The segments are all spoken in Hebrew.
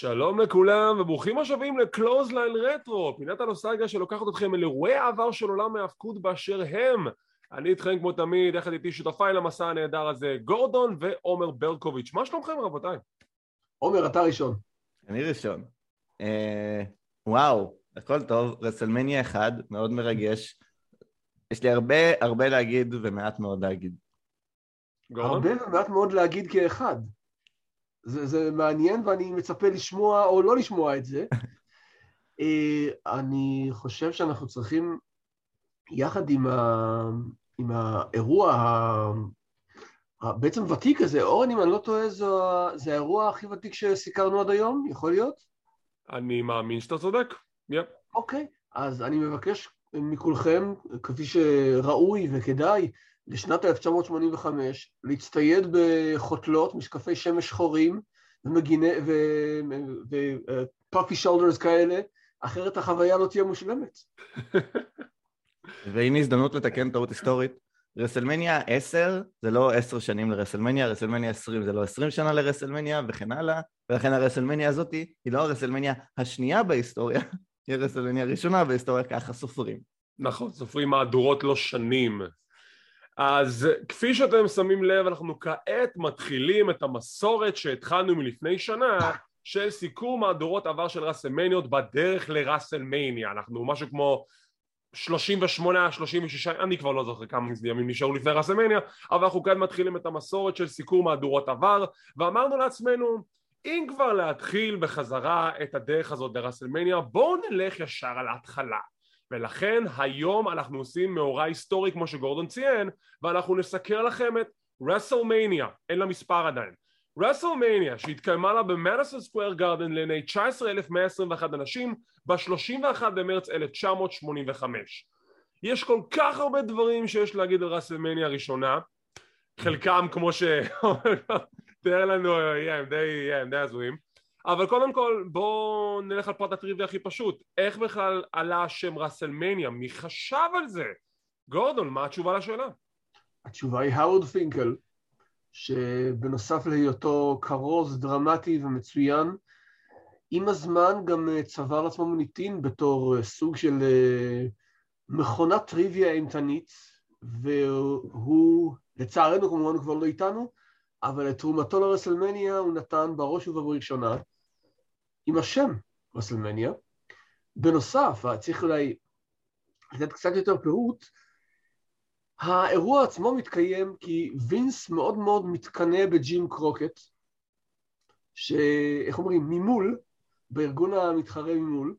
שלום לכולם וברוכים השבים לקלוזליין רטרו, פינת הנוסטלגיה שלוקחת אתכם אל אירועי העבר של עולם ההאבקות באשר הם. אני איתכם כמו תמיד, יחד איתי שותפיי למסע הנהדר הזה, גורדון ועומר ברקוביץ'. מה שלומכם רבותיי? עומר, אתה ראשון. אני ראשון. אה, וואו, הכל טוב, רסלמניה אחד, מאוד מרגש. יש לי הרבה הרבה להגיד ומעט מאוד להגיד. גורדון? הרבה ומעט מאוד להגיד כאחד. זה, זה מעניין ואני מצפה לשמוע או לא לשמוע את זה. אה, אני חושב שאנחנו צריכים, יחד עם, ה, עם האירוע ה, בעצם ותיק הזה, אורן, אם אני לא טועה, זה, זה האירוע הכי ותיק שסיקרנו עד היום, יכול להיות? אני מאמין שאתה צודק, יפ. Yep. אוקיי, אז אני מבקש מכולכם, כפי שראוי וכדאי, לשנת 1985, להצטייד בחותלות, משקפי שמש שחורים ו puffy shoulders כאלה, אחרת החוויה לא תהיה מושלמת. והנה הזדמנות לתקן טעות היסטורית. רסלמניה 10 זה לא 10 שנים לרסלמניה, רסלמניה 20 זה לא 20 שנה לרסלמניה וכן הלאה, ולכן הרסלמניה הזאת היא לא הרסלמניה השנייה בהיסטוריה, היא הרסלמניה הראשונה בהיסטוריה, ככה סופרים. נכון, סופרים מהדורות לא שנים. אז כפי שאתם שמים לב אנחנו כעת מתחילים את המסורת שהתחלנו מלפני שנה של סיקור מהדורות עבר של ראסלמניות בדרך לראסלמניה אנחנו משהו כמו 38, 36, אני כבר לא זוכר כמה ימים נשארו לפני ראסלמניה אבל אנחנו כאן מתחילים את המסורת של סיקור מהדורות עבר ואמרנו לעצמנו אם כבר להתחיל בחזרה את הדרך הזאת לראסלמניה בואו נלך ישר על ההתחלה ולכן היום אנחנו עושים מאורע היסטורי כמו שגורדון ציין ואנחנו נסקור לכם את רסלמניה, אין לה מספר עדיין. רסלמניה שהתקיימה לה במדיסון סקוויר גארדן לעיני 19,121 אנשים ב-31 במרץ 1985 יש כל כך הרבה דברים שיש להגיד על רסלמניה הראשונה. חלקם כמו ש... תאר לנו, הם די הזויים אבל קודם כל בואו נלך על פרט הטריוויה הכי פשוט איך בכלל עלה השם ראסלמניה? מי חשב על זה? גורדון, מה התשובה לשאלה? התשובה היא האוורד פינקל שבנוסף להיותו כרוז דרמטי ומצוין עם הזמן גם אה, צבר לעצמו מוניטין בתור אה, סוג של אה, מכונת טריוויה אימתנית והוא לצערנו כמובן הוא כבר לא איתנו אבל את תרומתו לרסלמניה הוא נתן בראש ובראשונה עם השם רסלמניה. בנוסף, צריך אולי לתת קצת יותר פירוט, האירוע עצמו מתקיים כי וינס מאוד מאוד מתקנא בג'ים קרוקט, שאיך אומרים, ממול, בארגון המתחרה ממול,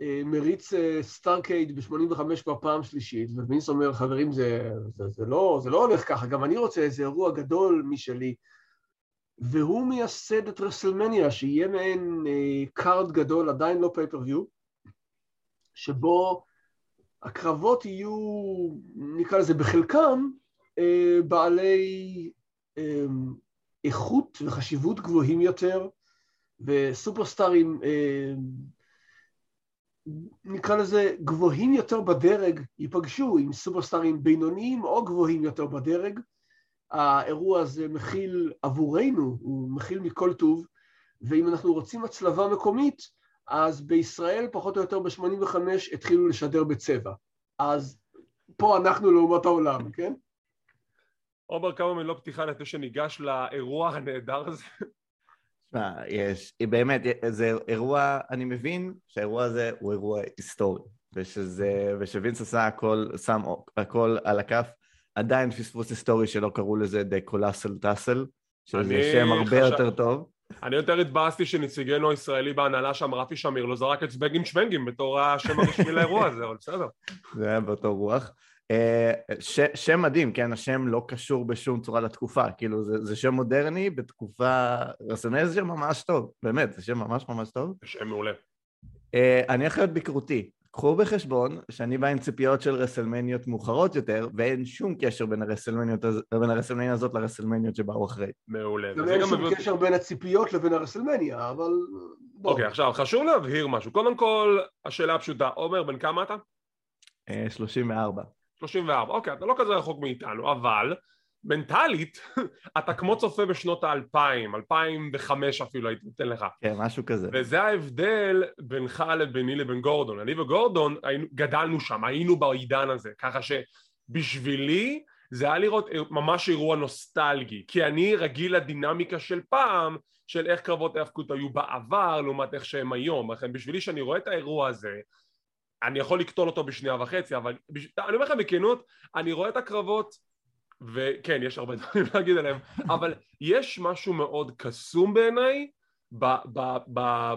אה, מריץ אה, Starrcade ב-85 כבר פעם שלישית, ווינס אומר, חברים, זה, זה, זה, לא, זה לא הולך ככה, גם אני רוצה איזה אירוע גדול משלי. והוא מייסד את רסלמניה, שיהיה מעין card אה, גדול, עדיין לא pay-per-view, שבו הקרבות יהיו, נקרא לזה בחלקם, אה, בעלי אה, איכות וחשיבות גבוהים יותר, וסופרסטארים, נקרא לזה גבוהים יותר בדרג, ייפגשו עם סופרסטארים בינוניים או גבוהים יותר בדרג, האירוע הזה מכיל עבורנו, הוא מכיל מכל טוב, ואם אנחנו רוצים הצלבה מקומית, אז בישראל פחות או יותר ב-85 התחילו לשדר בצבע. אז פה אנחנו לעומת העולם, כן? עומר, כמה מילות פתיחה לפני שניגש לאירוע הנהדר הזה? תשמע, יש, באמת, זה אירוע, אני מבין שהאירוע הזה הוא אירוע היסטורי, ושזה, ושווינס עשה הכל, שם הכל על הכף עדיין פספוס היסטורי שלא קראו לזה The Colossal Tassel, שזה שם הרבה חשב... יותר טוב. אני יותר התבאסתי שנציגנו הישראלי בהנהלה שם, רפי שמיר, לא זרק את סבגים שוונגים בתור השם הרשמי לאירוע הזה, אבל בסדר. זה היה באותו רוח. אה, ש, שם מדהים, כן, השם לא קשור בשום צורה לתקופה, כאילו זה, זה שם מודרני בתקופה, רסנל זה שם ממש טוב, באמת, זה שם ממש ממש טוב. שם מעולה. אה, אני הולך להיות ביקורתי, קחו בחשבון שאני בא עם ציפיות של רסלמניות מאוחרות יותר, ואין שום קשר בין הרסלמניות, בין הרסלמניה הזאת לרסלמניות שבאו אחרי. מעולה. גם אין שום קשר בין הציפיות לבין הרסלמניה, אבל... אוקיי, עכשיו חשוב להבהיר משהו. קודם כל, השאלה הפשוטה, עומר, בן כמה אתה? 34. אה, 34, אוקיי, אתה לא כזה רחוק מאיתנו, אבל מנטלית, אתה כמו צופה בשנות האלפיים, 2005 אפילו הייתי נותן לך. כן, משהו כזה. וזה ההבדל בינך לביני לבין גורדון. אני וגורדון היינו, גדלנו שם, היינו בעידן הזה, ככה שבשבילי זה היה לראות ממש אירוע נוסטלגי, כי אני רגיל לדינמיקה של פעם, של איך קרבות ההאבקות היו בעבר לעומת איך שהם היום. לכן בשבילי שאני רואה את האירוע הזה, אני יכול לקטול אותו בשנייה וחצי, אבל אני אומר לך בכנות, אני רואה את הקרבות, וכן, יש הרבה דברים להגיד עליהם, אבל יש משהו מאוד קסום בעיניי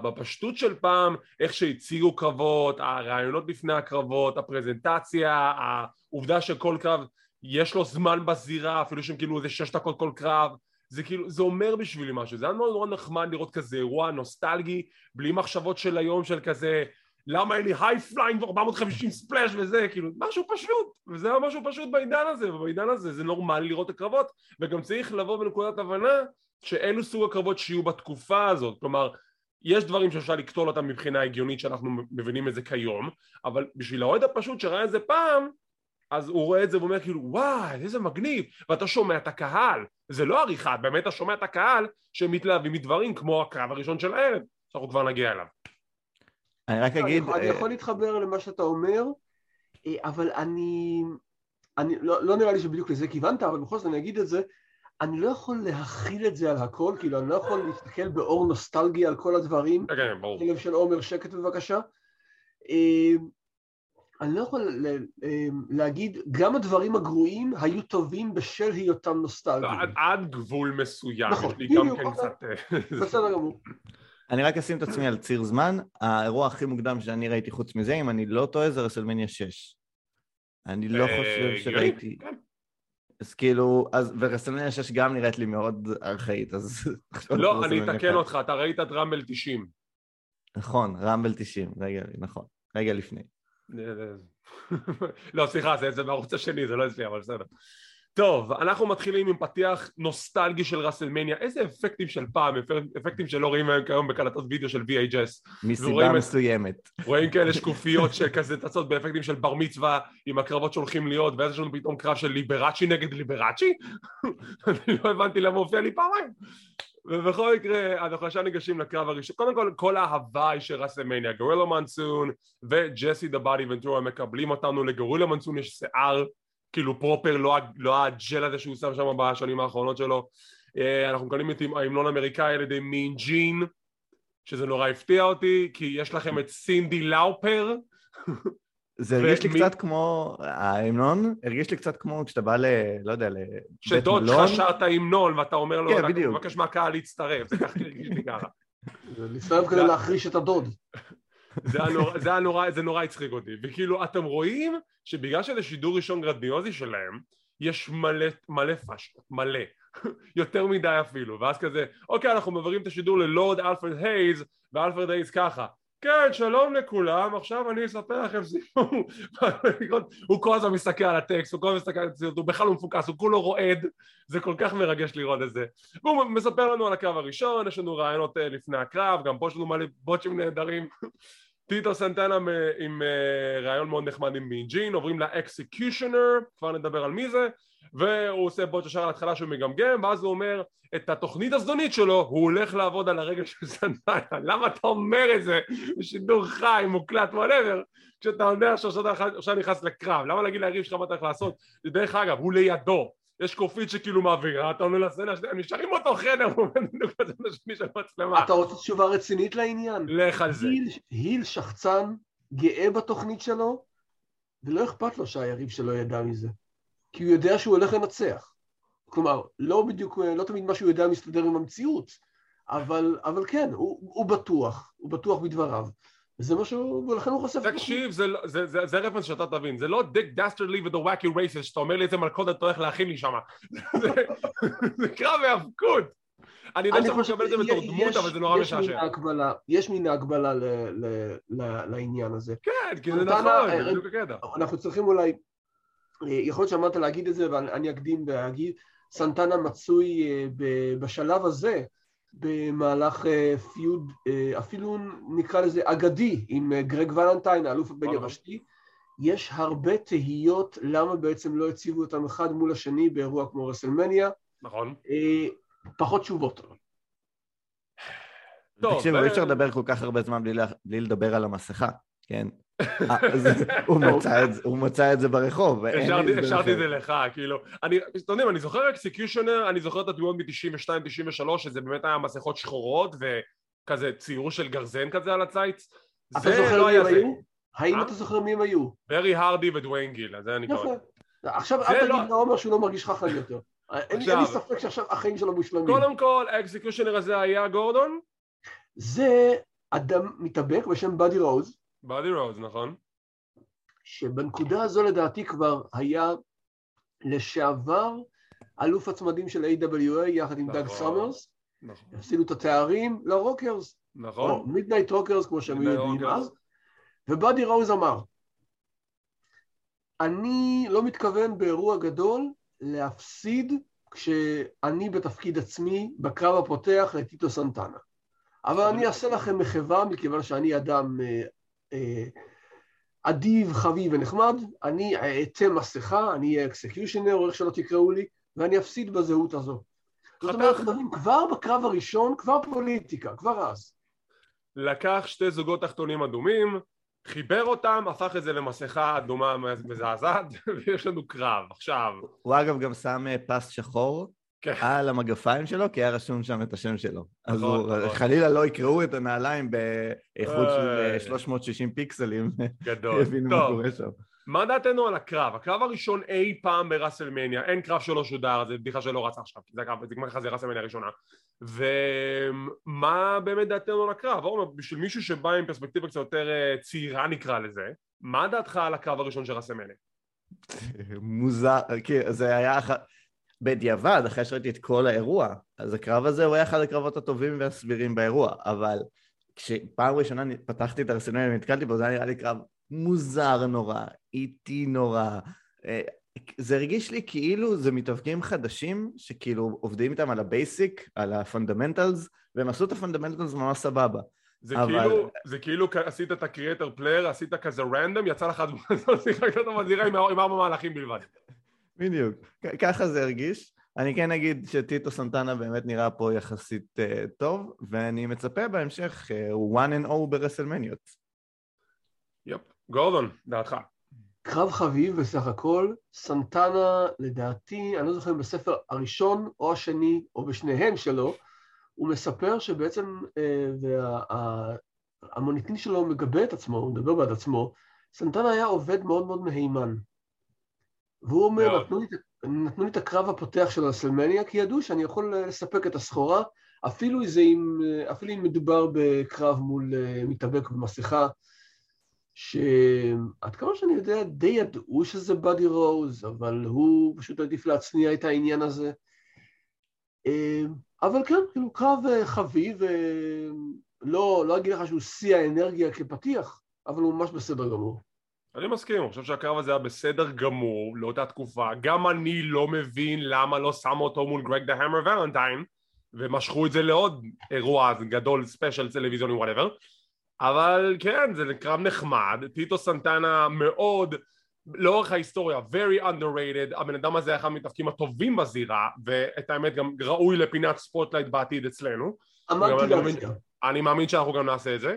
בפשטות של פעם, איך שהציגו קרבות, הרעיונות לפני הקרבות, הפרזנטציה, העובדה שכל קרב יש לו זמן בזירה, אפילו שהם כאילו איזה שש דקות כל קרב, זה כאילו, זה אומר בשבילי משהו, זה היה מאוד נורא נחמד לראות כזה אירוע נוסטלגי, בלי מחשבות של היום של כזה למה אין לי high flying ו-450 splash וזה, כאילו, משהו פשוט, וזה היה משהו פשוט בעידן הזה, ובעידן הזה זה נורמלי לראות את הקרבות, וגם צריך לבוא בנקודת הבנה שאלו סוג הקרבות שיהיו בתקופה הזאת, כלומר, יש דברים שאפשר לקטול אותם מבחינה הגיונית שאנחנו מבינים את זה כיום, אבל בשביל האוהד הפשוט שראה את זה פעם, אז הוא רואה את זה ואומר כאילו וואי איזה מגניב. ואתה שומע את הקהל. זה לא עריכה באמת אתה שומע את הקהל שהם מתלהבים מדברים כמו הקרב הראשון של הערב שאנחנו כבר נגיע אליו אני רק אגיד... אני יכול להתחבר למה שאתה אומר, אה, אבל אני... אני לא, לא נראה לי שבדיוק לזה כיוונת, אבל בכל זאת אני אגיד את זה, אני לא יכול להכיל את זה על הכל, כאילו אני לא יכול להסתכל באור נוסטלגי על כל הדברים. כן, כן, ברור. לב של עומר, שקט בבקשה. אה, אני לא יכול להגיד, גם הדברים הגרועים היו טובים בשל היותם נוסטלגיים. עד, עד גבול מסוים. נכון, בדיוק. כן בסדר גמור. אני רק אשים את עצמי על ציר זמן, האירוע הכי מוקדם שאני ראיתי חוץ מזה, אם אני לא טועה, זה רסלמניה 6. אני לא אה, חושב שראיתי... כן. אז כאילו, אז ורסלמניה 6 גם נראית לי מאוד ארכאית, אז... לא, אני אתקן אותך, אתה ראית את רמבל 90. נכון, רמבל 90, רגע, נכון, רגע לפני. לא, סליחה, זה בערוץ השני, זה לא אצלי, אבל בסדר. טוב, אנחנו מתחילים עם פתיח נוסטלגי של ראסלמניה, איזה אפקטים של פעם, אפקטים שלא רואים היום כיום בקלטות וידאו של VHS. מסיבה מסוימת. רואים כאלה שקופיות שכזה טסות באפקטים של בר מצווה עם הקרבות שהולכים להיות, ואז יש לנו פתאום קרב של ליבראצ'י נגד ליבראצ'י? אני לא הבנתי למה הופיע לי פעמיים. ובכל מקרה, אנחנו עכשיו ניגשים לקרב הראשון. קודם כל, כל ההוואי של ראסלמניה, גורלה מנסון וג'סי דה באדי ונטורה מקבלים אותנו, לגורלה מנסון יש שיער כאילו פרופר, לא, לא הג'ל הזה שהוא שם שם בשנים האחרונות שלו. אה, אנחנו מקבלים את ההמנון האמריקאי על ידי מין ג'ין, שזה נורא הפתיע אותי, כי יש לכם את סינדי לאופר. זה הרגיש לי קצת כמו, ההמנון הרגיש לי קצת כמו כשאתה בא ל... לא יודע, לבית מלון. שדוד שלך שר את ההמנון ואתה אומר לו, כן, בדיוק. מבקש מהקהל להצטרף, זה ככה הרגיש לי ככה. להצטרף כדי להחריש את הדוד. זה, הנור, זה, הנורא, זה נורא הצחיק אותי, וכאילו אתם רואים שבגלל שזה שידור ראשון גרדיוזי שלהם, יש מלא, מלא פאשלות, מלא, יותר מדי אפילו, ואז כזה, אוקיי אנחנו מעבירים את השידור ללורד אלפרד הייז, ואלפרד הייז ככה, כן שלום לכולם, עכשיו אני אספר לכם סיפור, הוא כל הזמן מסתכל על הטקסט, הוא כל הזמן מסתכל על הציוד, הוא בכלל לא מפוקס, הוא כולו רועד, זה כל כך מרגש לראות את זה, והוא מספר לנו על הקרב הראשון, יש לנו ראיונות אה, לפני הקרב, גם פה יש לנו מלא botch ים נהדרים טיטו סנטנה עם אה, ראיון מאוד נחמד עם ג'ין, עוברים ל Executioner, כבר נדבר על מי זה, והוא עושה botch ישר להתחלה שהוא מגמגם, ואז הוא אומר את התוכנית הזדונית שלו, הוא הולך לעבוד על הרגל של סנטנה, למה אתה אומר את זה? בשידור חי, מוקלט, whatever, כשאתה יודע שעכשיו נכנס לקרב, למה להגיד ליריב שלך מה אתה הולך לעשות? דרך אגב, הוא לידו, יש קופית שכאילו מעבירה, אתה אומר לסצנה, הם נשארים באותו חדר, הוא עומד בדיוק בצד השני של המצלמה. אתה רוצה תשובה רצינית לעניין? לך על זה. היל, היל שחצן, גאה בתוכנית שלו, ולא אכפת לו שהיריב שלו ידע מזה. כי הוא יודע שהוא הולך לנצח. כלומר, לא בדיוק, לא תמיד מה שהוא יודע מסתדר עם המציאות, אבל, אבל כן, הוא, הוא בטוח, הוא בטוח בדבריו. וזה משהו, ולכן הוא חושף... תקשיב, זה, זה, זה, זה reference שאתה תבין, זה לא Dick Dastardly ו The Wacky Races, שאתה אומר לי את זה מלכודת, אתה הולך להכין לי שם. זה קרב היאבקות. אני יודע שאתה מקבל את זה בתור דמות, אבל זה נורא משעשע. יש מין הגבלה לעניין הזה. כן, כי זה נכון, זה בדיוק הקטע. אנחנו צריכים אולי, יכול להיות שאמרת להגיד את זה, ואני אקדים ואגיד, סנטנה מצוי אה, בשלב הזה, במהלך אה, feud, אה, אפילו נקרא לזה אגדי, עם אה, גרג ולנטיין, האלוף הבין יבשתי, יש הרבה תהיות למה בעצם לא הציבו אותם אחד מול השני באירוע כמו רסלמניה. נכון. אה, פחות תשובות. טוב, תקשיבו, ו- אי אפשר לדבר כל כך הרבה זמן בלי לה- בלי לדבר על המסכה, כן? אה, זה- הוא מצא את זה- ברחוב. השארתי את. זה לך, כאילו, אני, אתם יודעים, אני זוכר Executioner, אני זוכר את הדמויות מ-92-93, שזה באמת היה מסכות שחורות וכזה ציור של גרזן כזה על הציץ. אתה זה זוכר לא מי היה הם זה. היו? האם אה? אתה זוכר מי הם היו? ברי הרדי ודוויין גיל, אז זה אני קורא. יפה. עכשיו אל לא- תגיד לעומר שהוא לא מרגיש חכם יותר. אין לי- אין לי ספק שעכשיו החיים שלו מושלמים. קודם כל, ה Executioner הזה היה גורדון? זה אדם מתאבק בשם באדי רוז, באדי רוז, נכון? שבנקודה הזו לדעתי כבר היה לשעבר אלוף הצמדים של A.W.A יחד עם דאג נכון. סאמרס, נכון. הפסידו את התארים ל Rockers, או נכון? Midnight Rockers כמו שהם יודעים. אז, ובאדי רוז אמר, אני לא מתכוון באירוע גדול להפסיד כשאני בתפקיד עצמי בקרב הפותח לטיטו סנטנה. אבל אני אעשה לכם מחווה מכיוון שאני אדם אה, אדיב, חביב ונחמד, אני אעטה מסכה, אני אהיה Executioner או איך שלא תקראו לי, ואני אפסיד בזהות הזו. זאת. אומרת, מדברים, כבר בקרב הראשון, כבר פוליטיקה, כבר אז. לקח שתי זוגות תחתונים אדומים, חיבר אותם, הפך את זה למסכה אדומה מזעזעת, ויש לנו קרב. עכשיו, הוא אגב גם שם אה, פס שחור. על המגפיים שלו, כי היה רשום שם את השם שלו. אז נכון, הוא- נכון. חלילה לא יקראו את הנעליים באיכות של אה, איי. 360 פיקסלים, גדול. יבינו מה קורה שם. מה דעתנו על הקרב? הקרב הראשון אי פעם בראסלמניה, אין קרב שלא שודר, זה בדיחה שלא רצה עכשיו, זה הקרב, זה כמו לך זה ראסלמניה הראשונה. ומה באמת דעתנו על הקרב? אורנה, בשביל מישהו שבא עם פרספקטיבה קצת יותר אה, צעירה נקרא לזה, מה דעתך על הקרב הראשון של ראסלמניה? מוזר, כי זה היה אח... בדיעבד, אחרי שראיתי את כל האירוע, אז הקרב הזה הוא היה אחד הקרבות הטובים והסבירים באירוע, אבל כשפעם ראשונה פתחתי את הרסלמניה ונתקלתי בו, זה היה נראה לי קרב מוזר נורא, איטי נורא. אה, זה הרגיש לי כאילו זה מתאבקים חדשים, שכאילו עובדים איתם על ה basic, על ה fundamentals, והם עשו את ה fundamentals ממש סבבה. זה אבל- כאילו, זה כאילו עשית את ה create a player, עשית כזה random, יצא לך שיחקת אותה בזירה עם עם ארבע מהלכים בלבד. בדיוק, ככה זה הרגיש. אני כן אגיד שטיטו סנטנה באמת נראה פה יחסית uh, טוב, ואני מצפה בהמשך הוא uh, 1 and 0 ברסלמניות. יופ. גורדון, דעתך. קרב חביב בסך הכל, סנטנה לדעתי, אני לא זוכר אם בספר הראשון או השני או בשניהם שלו, הוא מספר שבעצם, אה, והמוניטין שלו מגבה את עצמו, הוא מדבר בעד עצמו, סנטנה היה עובד מאוד מאוד מהימן. והוא אומר. נתנו לי, נתנו לי את הקרב הפותח של הסלמניה, כי ידעו שאני יכול לספק את הסחורה, אפילו, אם, אה, אפילו אם מדובר בקרב מול אה, מתאבק במסכה, שעד כמה שאני יודע, די ידעו שזה באדי רוז, אבל הוא פשוט עדיף להצניע את העניין הזה. אה, אבל כן, כאילו, קרב אה, חביב, לא, לא אגיד לך שהוא שיא האנרגיה כפתיח, אבל הוא ממש בסדר גמור. אני מסכים, אני חושב שהקרב הזה היה בסדר גמור לאותה תקופה. גם אני לא מבין למה לא שמו אותו מול גרג דה המר ולנטיין, ומשכו את זה לעוד אירוע גדול, ספיישל טלוויזיוני whatever. אבל כן, זה קרב נחמד, טיטו סנטנה מאוד, לאורך ההיסטוריה, very underrated, הבן אדם הזה היה אחד מהמתאבקים הטובים בזירה, ואת האמת גם ראוי לפינת spotlight בעתיד אצלנו. אמרתי אני מבין- להציע. אני מאמין שאנחנו גם נעשה את זה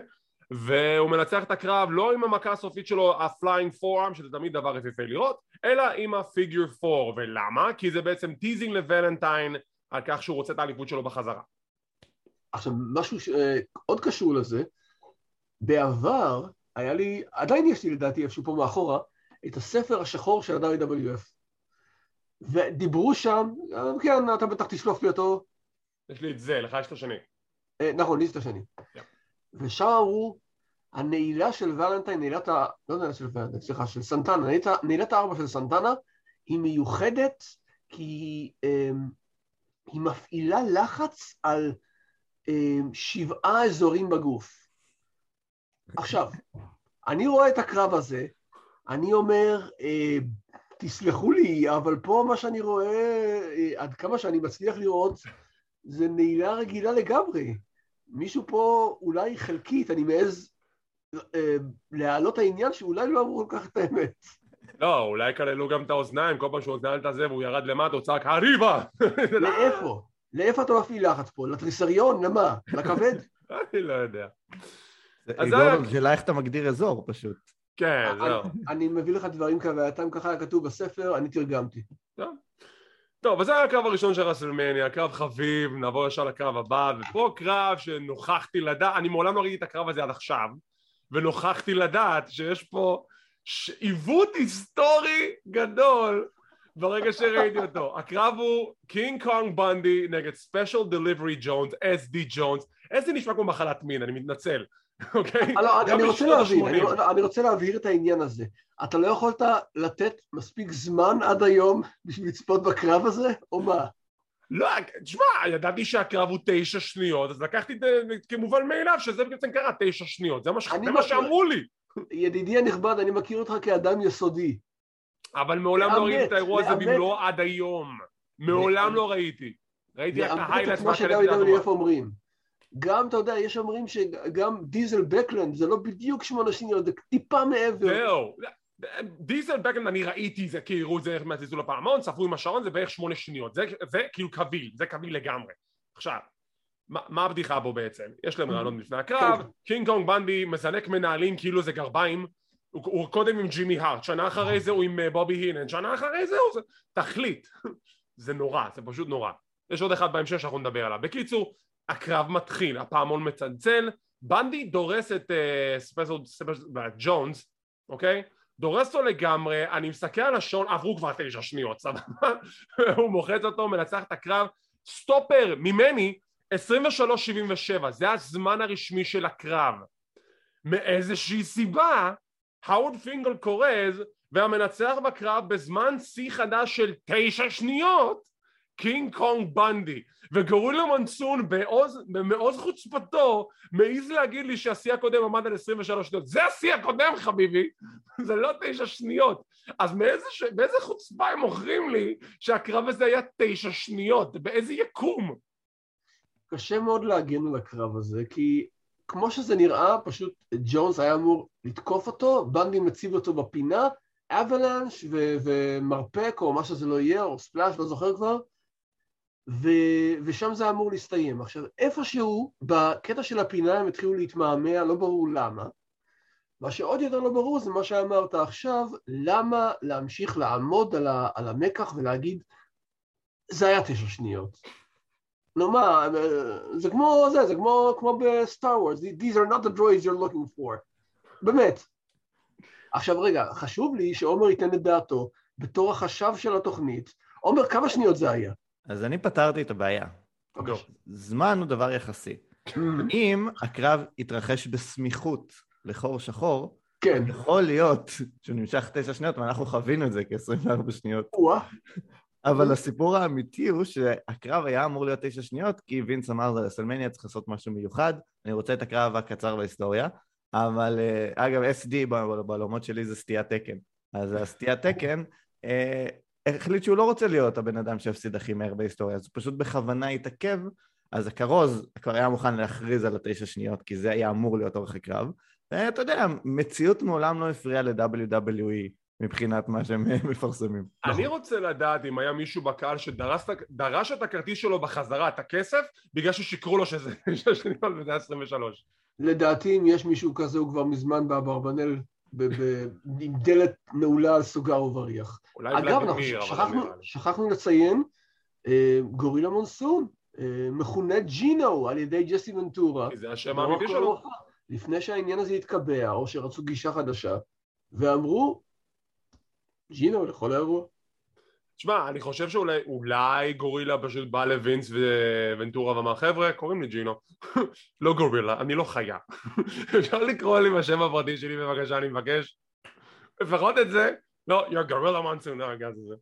והוא מנצח את הקרב לא עם המכה הסופית שלו ה flying forearm שזה תמיד דבר יפהפה לראות אלא עם ה figure four ולמה? כי זה בעצם teasing לוולנטיין על כך שהוא רוצה את האליפות שלו בחזרה עכשיו, משהו שעוד קשור לזה, בעבר היה לי, עדיין יש לי לדעתי איפשהו פה מאחורה, את הספר השחור של ה-WWF. ודיברו שם, כן, אתה בטח תשלוף לי אותו, יש לי את זה, לך יש את השני אה, נכון, לי יש את השני. כן. ושם אמרו, הנעילה של ולנטיין, נעילת ה... לא נעילה של ולנטיין, סליחה, של סנטנה, נעילת, נעילת הארבע של סנטנה, היא מיוחדת כי אה, היא מפעילה לחץ על אה, שבעה אזורים בגוף. עכשיו, אני רואה את הקרב הזה, אני אומר, אה, תסלחו לי, אבל פה מה שאני רואה, אה, עד כמה שאני מצליח לראות, זה נעילה רגילה לגמרי. מישהו פה, אולי חלקית, אני מעז אה, להעלות העניין שאולי לא אמרו כל כך את האמת. לא, אולי כללו גם את האוזניים, כל פעם שהוא נתן את הזה והוא ירד למטה, הוא צעק, הריבה! לאיפה? לאיפה אתה מפעיל לחץ פה? לתריסריון? למה? לכבד? אני לא יודע. אז היה- שאלה איך אתה מגדיר אזור פשוט. כן, זהו. אני- אני מביא לך דברים כהווייתם, ככה היה כתוב בספר, אני תרגמתי. טוב, אז זה היה הקרב הראשון של רסלמניה, קרב חביב, נעבור ישר לקרב הבא, ופה קרב שנוכחתי לדעת, אני מעולם לא ראיתי את הקרב הזה עד עכשיו, ונוכחתי לדעת שיש פה עיוות היסטורי גדול ברגע שראיתי אותו. הקרב הוא קינג קונג בנדי נגד ספיישל דליברי ג'ונס, אס.די ג'ונס, אס.די נשמע כמו מחלת מין, אני מתנצל, אוקיי? לא, אני- רוצה להבין, אני- ה-שמונים. אני רוצה להבהיר את העניין הזה. אתה לא יכולת לתת מספיק זמן עד היום בשביל לצפות בקרב הזה, או מה? לא, תשמע, ידעתי שהקרב הוא תשע שניות, אז לקחתי כמובן מאליו שזה בעצם קרה תשע שניות, זה מה, שאמרו לי, ידידי הנכבד, אני מכיר אותך כאדם יסודי. אבל מעולם לא ראיתי את האירוע הזה. במלואו עד היום, מעולם לא ראיתי, ראיתי רק את לאמת ה highlights גם, אתה יודע, יש אומרים שגם דיזל בקלונד זה לא בדיוק שמונה שניות, זה טיפה מעבר. זהו, דיזל בקלונד אני ראיתי זה כי הראו את זה איך מהזיזו לפעמון, ספרו עם השעון זה בערך שמונה שניות, זה, זה כאילו קביל, זה קביל לגמרי. עכשיו, מה, מה הבדיחה בו בעצם? יש להם ראיונות לפני הקרב, קינג קונג בנדי מזנק מנהלים כאילו זה גרביים, הוא, הוא קודם עם ג'ימי הארט, שנה אחרי זה הוא עם אה, בובי הינן, שנה אחרי זה הוא זה... תחליט. זה נורא, זה פשוט נורא. יש עוד אחד בהמשך שאנחנו נדבר עליו. בקיצור, הקרב מתחיל, הפעמון מצלצל, בנדי דורס את uh, ספיישל, ספיישל, ג'ונס, אוקיי? דורס אותו לגמרי, אני מסתכל על השעון, עברו כבר תשע שניות, סבבה? הוא מוחץ אותו, מנצח את הקרב, סטופר ממני, 23.77, זה הזמן הרשמי של הקרב. מאיזושהי סיבה, הווארד פינקל כורז, והמנצח בקרב בזמן שיא חדש של תשע שניות, קינג קונג בנדי. וגורילה מונסון בעוז, במעוז חוצפתו מעז להגיד לי שהשיא הקודם עמד על 23 שניות. זה השיא הקודם חביבי זה לא תשע שניות. אז מאיזה, ש... באיזה חוצפה הם מוכרים לי שהקרב הזה היה תשע שניות? באיזה יקום? קשה מאוד להגן על הקרב הזה, כי כמו שזה נראה, פשוט ג'ונס היה אמור לתקוף אותו, בנדי מציב אותו בפינה, אבלנש ו- ומרפק או מה שזה לא יהיה, או ספלאש, לא זוכר כבר, ו- ושם זה אמור להסתיים. עכשיו, איפשהו, בקטע של הפינה הם התחילו להתמהמה, לא ברור למה. מה שעוד יותר לא ברור זה מה שאמרת עכשיו, למה להמשיך לעמוד על, ה- על המקח ולהגיד, זה היה תשע שניות. נו מה, זה כמו זה, זה כמו, כמו בסטאר וורס, these are not the droids you're looking for. באמת. עכשיו רגע, חשוב לי שעומר ייתן את דעתו בתור החשב של התוכנית. עומר, כמה שניות זה היה? אז אני פתרתי את הבעיה. לא. זמן הוא דבר יחסי. אם הקרב יתרחש בסמיכות לחור שחור, כן. יכול להיות שהוא נמשך תשע שניות, ואנחנו חווינו את זה כ-24 שניות. אבל הסיפור האמיתי הוא שהקרב היה אמור להיות תשע שניות, כי וינס אמר לרסלמניה צריך לעשות משהו מיוחד, אני רוצה את הקרב הקצר בהיסטוריה, אבל אה, אגב SD בעולמות שלי זה סטיית תקן. אז הסטיית תקן אה, החליט שהוא לא רוצה להיות הבן אדם שהפסיד הכי מהר בהיסטוריה, אז הוא פשוט בכוונה התעכב, אז הכרוז כבר היה מוכן להכריז על התשע שניות, כי זה היה אמור להיות אורך הקרב, ואתה יודע, מציאות מעולם לא הפריעה ל-WWE מבחינת מה שהם מפרסמים. אני רוצה לדעת אם היה מישהו בקהל שדרש את הכרטיס שלו בחזרה, את הכסף, בגלל ששיקרו לו שזה תשע שניות וזה היה 23 לדעתי, אם יש מישהו כזה, הוא כבר מזמן באברבנל עם דלת נעולה על סוגר ובריח. אגב, אנחנו שכחנו, לציין, אה, גורילה מונסון, אה, מכונה ג'ינו על ידי ג'סי ונטורה. זה השם האמיתי שלו. לפני שהעניין הזה התקבע, או שרצו גישה חדשה, ואמרו, ג'ינו לכל האירוע. תשמע, אני חושב שאולי אולי גורילה פשוט בא לווינס וונטורה ואמר חבר'ה, קוראים לי ג'ינו. לא גורילה, אני לא חיה. אפשר לקרוא לי בשם הפרטי שלי בבקשה, אני מבקש. לפחות את זה. לא, you're גורילה מונסון, לא, הגז הזה.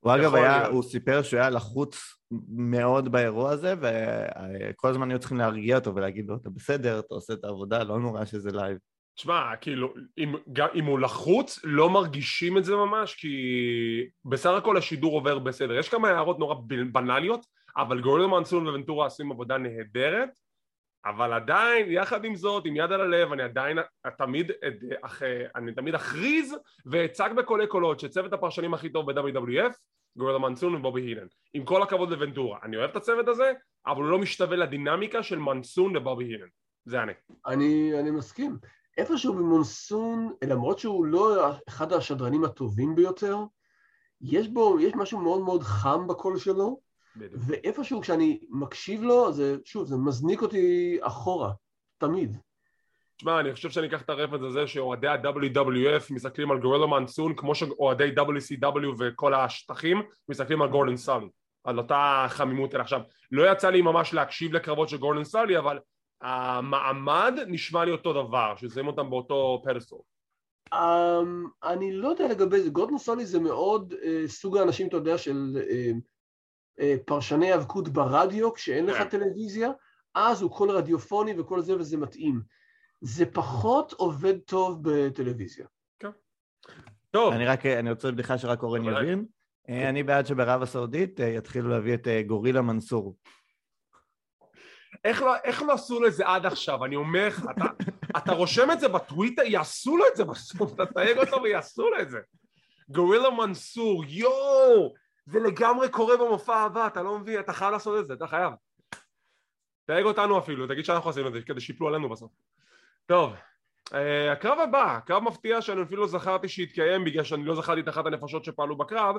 הוא אגב היה. הוא סיפר שהוא היה לחוץ מאוד באירוע הזה, וכל הזמן היו צריכים להרגיע אותו ולהגיד לו, אתה בסדר, אתה עושה את העבודה, לא נורא שזה לייב. תשמע, כאילו, אם, גם, אם הוא לחוץ, לא מרגישים את זה ממש, כי בסך הכל השידור עובר בסדר. יש כמה הערות נורא בנאליות, אבל גורילה מונסון וונטורה עושים עבודה נהדרת, אבל עדיין, יחד עם זאת, עם יד על הלב, אני עדיין תמיד, אח, אני תמיד אכריז ואצג בקולי קולות שצוות הפרשנים הכי טוב ב-WWF גורלה מנסון ובובי הילן. עם כל הכבוד לוונטורה. אני אוהב את הצוות הזה, אבל הוא לא משתווה לדינמיקה של מנסון ובובי הילן. זה אני. אני, אני מסכים. איפשהו במונסון, למרות שהוא לא אחד השדרנים הטובים ביותר, יש בו, יש משהו מאוד מאוד חם בקול שלו, בדיוק. ואיפשהו כשאני מקשיב לו, זה, שוב, זה מזניק אותי אחורה, תמיד. תשמע, אני חושב שאני אקח את הרפת הזה שאוהדי ה-WWF מסתכלים על גורלו מאנסון כמו שאוהדי WCW וכל השטחים מסתכלים על גורדון סאלי, על אותה חמימות אלה. עכשיו, לא יצא לי ממש להקשיב לקרבות של גורדון סאלי, אבל המעמד נשמע לי אותו דבר, ששמים אותם באותו פדסטור. Um, אני לא יודע לגבי זה, גורדון סאלי זה מאוד uh, סוג האנשים, אתה יודע, של uh, uh, פרשני האבקות ברדיו, כשאין לך כן. טלוויזיה, אז הוא כל רדיופוני וכל זה וזה מתאים. זה פחות עובד טוב בטלוויזיה. כן. טוב. אני רק, אני רוצה בדיחה שרק אורן יבין. אני בעד שבערב הסעודית יתחילו להביא את גורילה מנסור. איך לא, איך לא עשו לזה עד עכשיו? אני אומר לך, אתה, אתה רושם את זה בטוויטר, יעשו לו את זה בסוף, אתה תייג אותו ויעשו לו את זה. גורילה מנסור, יואו! זה לגמרי קורה במופע הבא, אתה לא מבין, אתה חייב לעשות את זה, אתה חייב. תייג אותנו אפילו, תגיד שאנחנו עשינו את זה, כדי שיפלו עלינו בסוף. טוב, uh, הקרב הבא, קרב מפתיע שאני אפילו לא זכרתי שהתקיים בגלל שאני לא זכרתי את אחת הנפשות שפעלו בקרב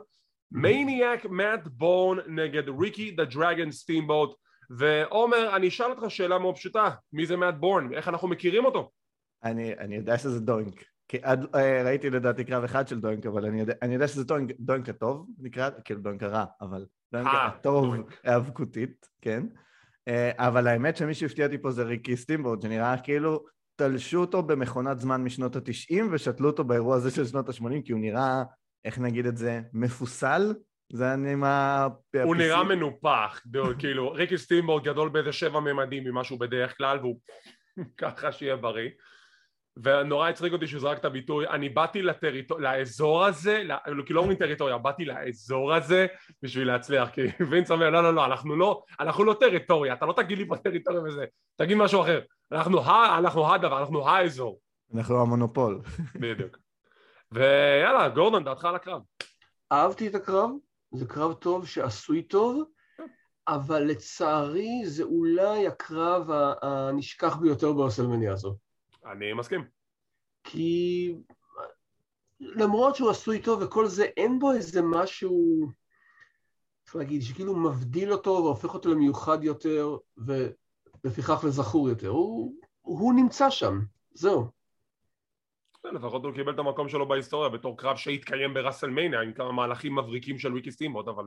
מניאק מאט בורן נגד ריקי דה דרגן סטימבוט ועומר אני אשאל אותך שאלה מאוד פשוטה מי זה מאט בורן? איך אנחנו מכירים אותו? אני, אני יודע שזה דוינק כי עד, uh, ראיתי לדעתי קרב אחד של דוינק אבל אני יודע, אני יודע שזה דוינק, דוינק הטוב נקרא, כאילו דוינק הרע אבל דוינק אה, הטוב התאבקותית כן uh, אבל האמת שמי שהפתיע אותי פה זה ריקי סטימבוט שנראה כאילו תלשו אותו במכונת זמן משנות התשעים ושתלו אותו באירוע הזה של שנות השמונים כי הוא נראה, איך נגיד את זה, מפוסל? זה אני מה... הוא נראה מנופח, כאילו ריקי סטימבוט גדול באיזה שבע ממדים ממה שהוא בדרך כלל והוא ככה שיהיה בריא. ונורא הצחיק אותי שהוא זרק את הביטוי אני באתי לטריטור... לאזור הזה, לא, כאילו לא אומרים טריטוריה, באתי לאזור הזה בשביל להצליח כי וינס אומר לא לא לא אנחנו לא, אנחנו לא טריטוריה אתה לא תגיד לי פה טריטוריה וזה תגיד משהו אחר. אנחנו, ה, אנחנו הדבר, אנחנו האזור אנחנו המונופול. בדיוק. ויאללה גורדון דעתך על הקרב. אהבתי את הקרב זה קרב טוב שעשוי טוב אבל לצערי זה אולי הקרב הנשכח ביותר באוסלמניה הזו אני מסכים. כי למרות שהוא עשוי טוב וכל זה, אין בו איזה משהו, איך להגיד, שכאילו מבדיל אותו והופך אותו למיוחד יותר ולפיכך לזכור יותר. הוא, הוא נמצא שם, זהו. כן, לפחות הוא קיבל את המקום שלו בהיסטוריה בתור קרב שהתקיים בראסלמניה עם כמה מהלכים מבריקים של וויקי סטימבוט, אבל...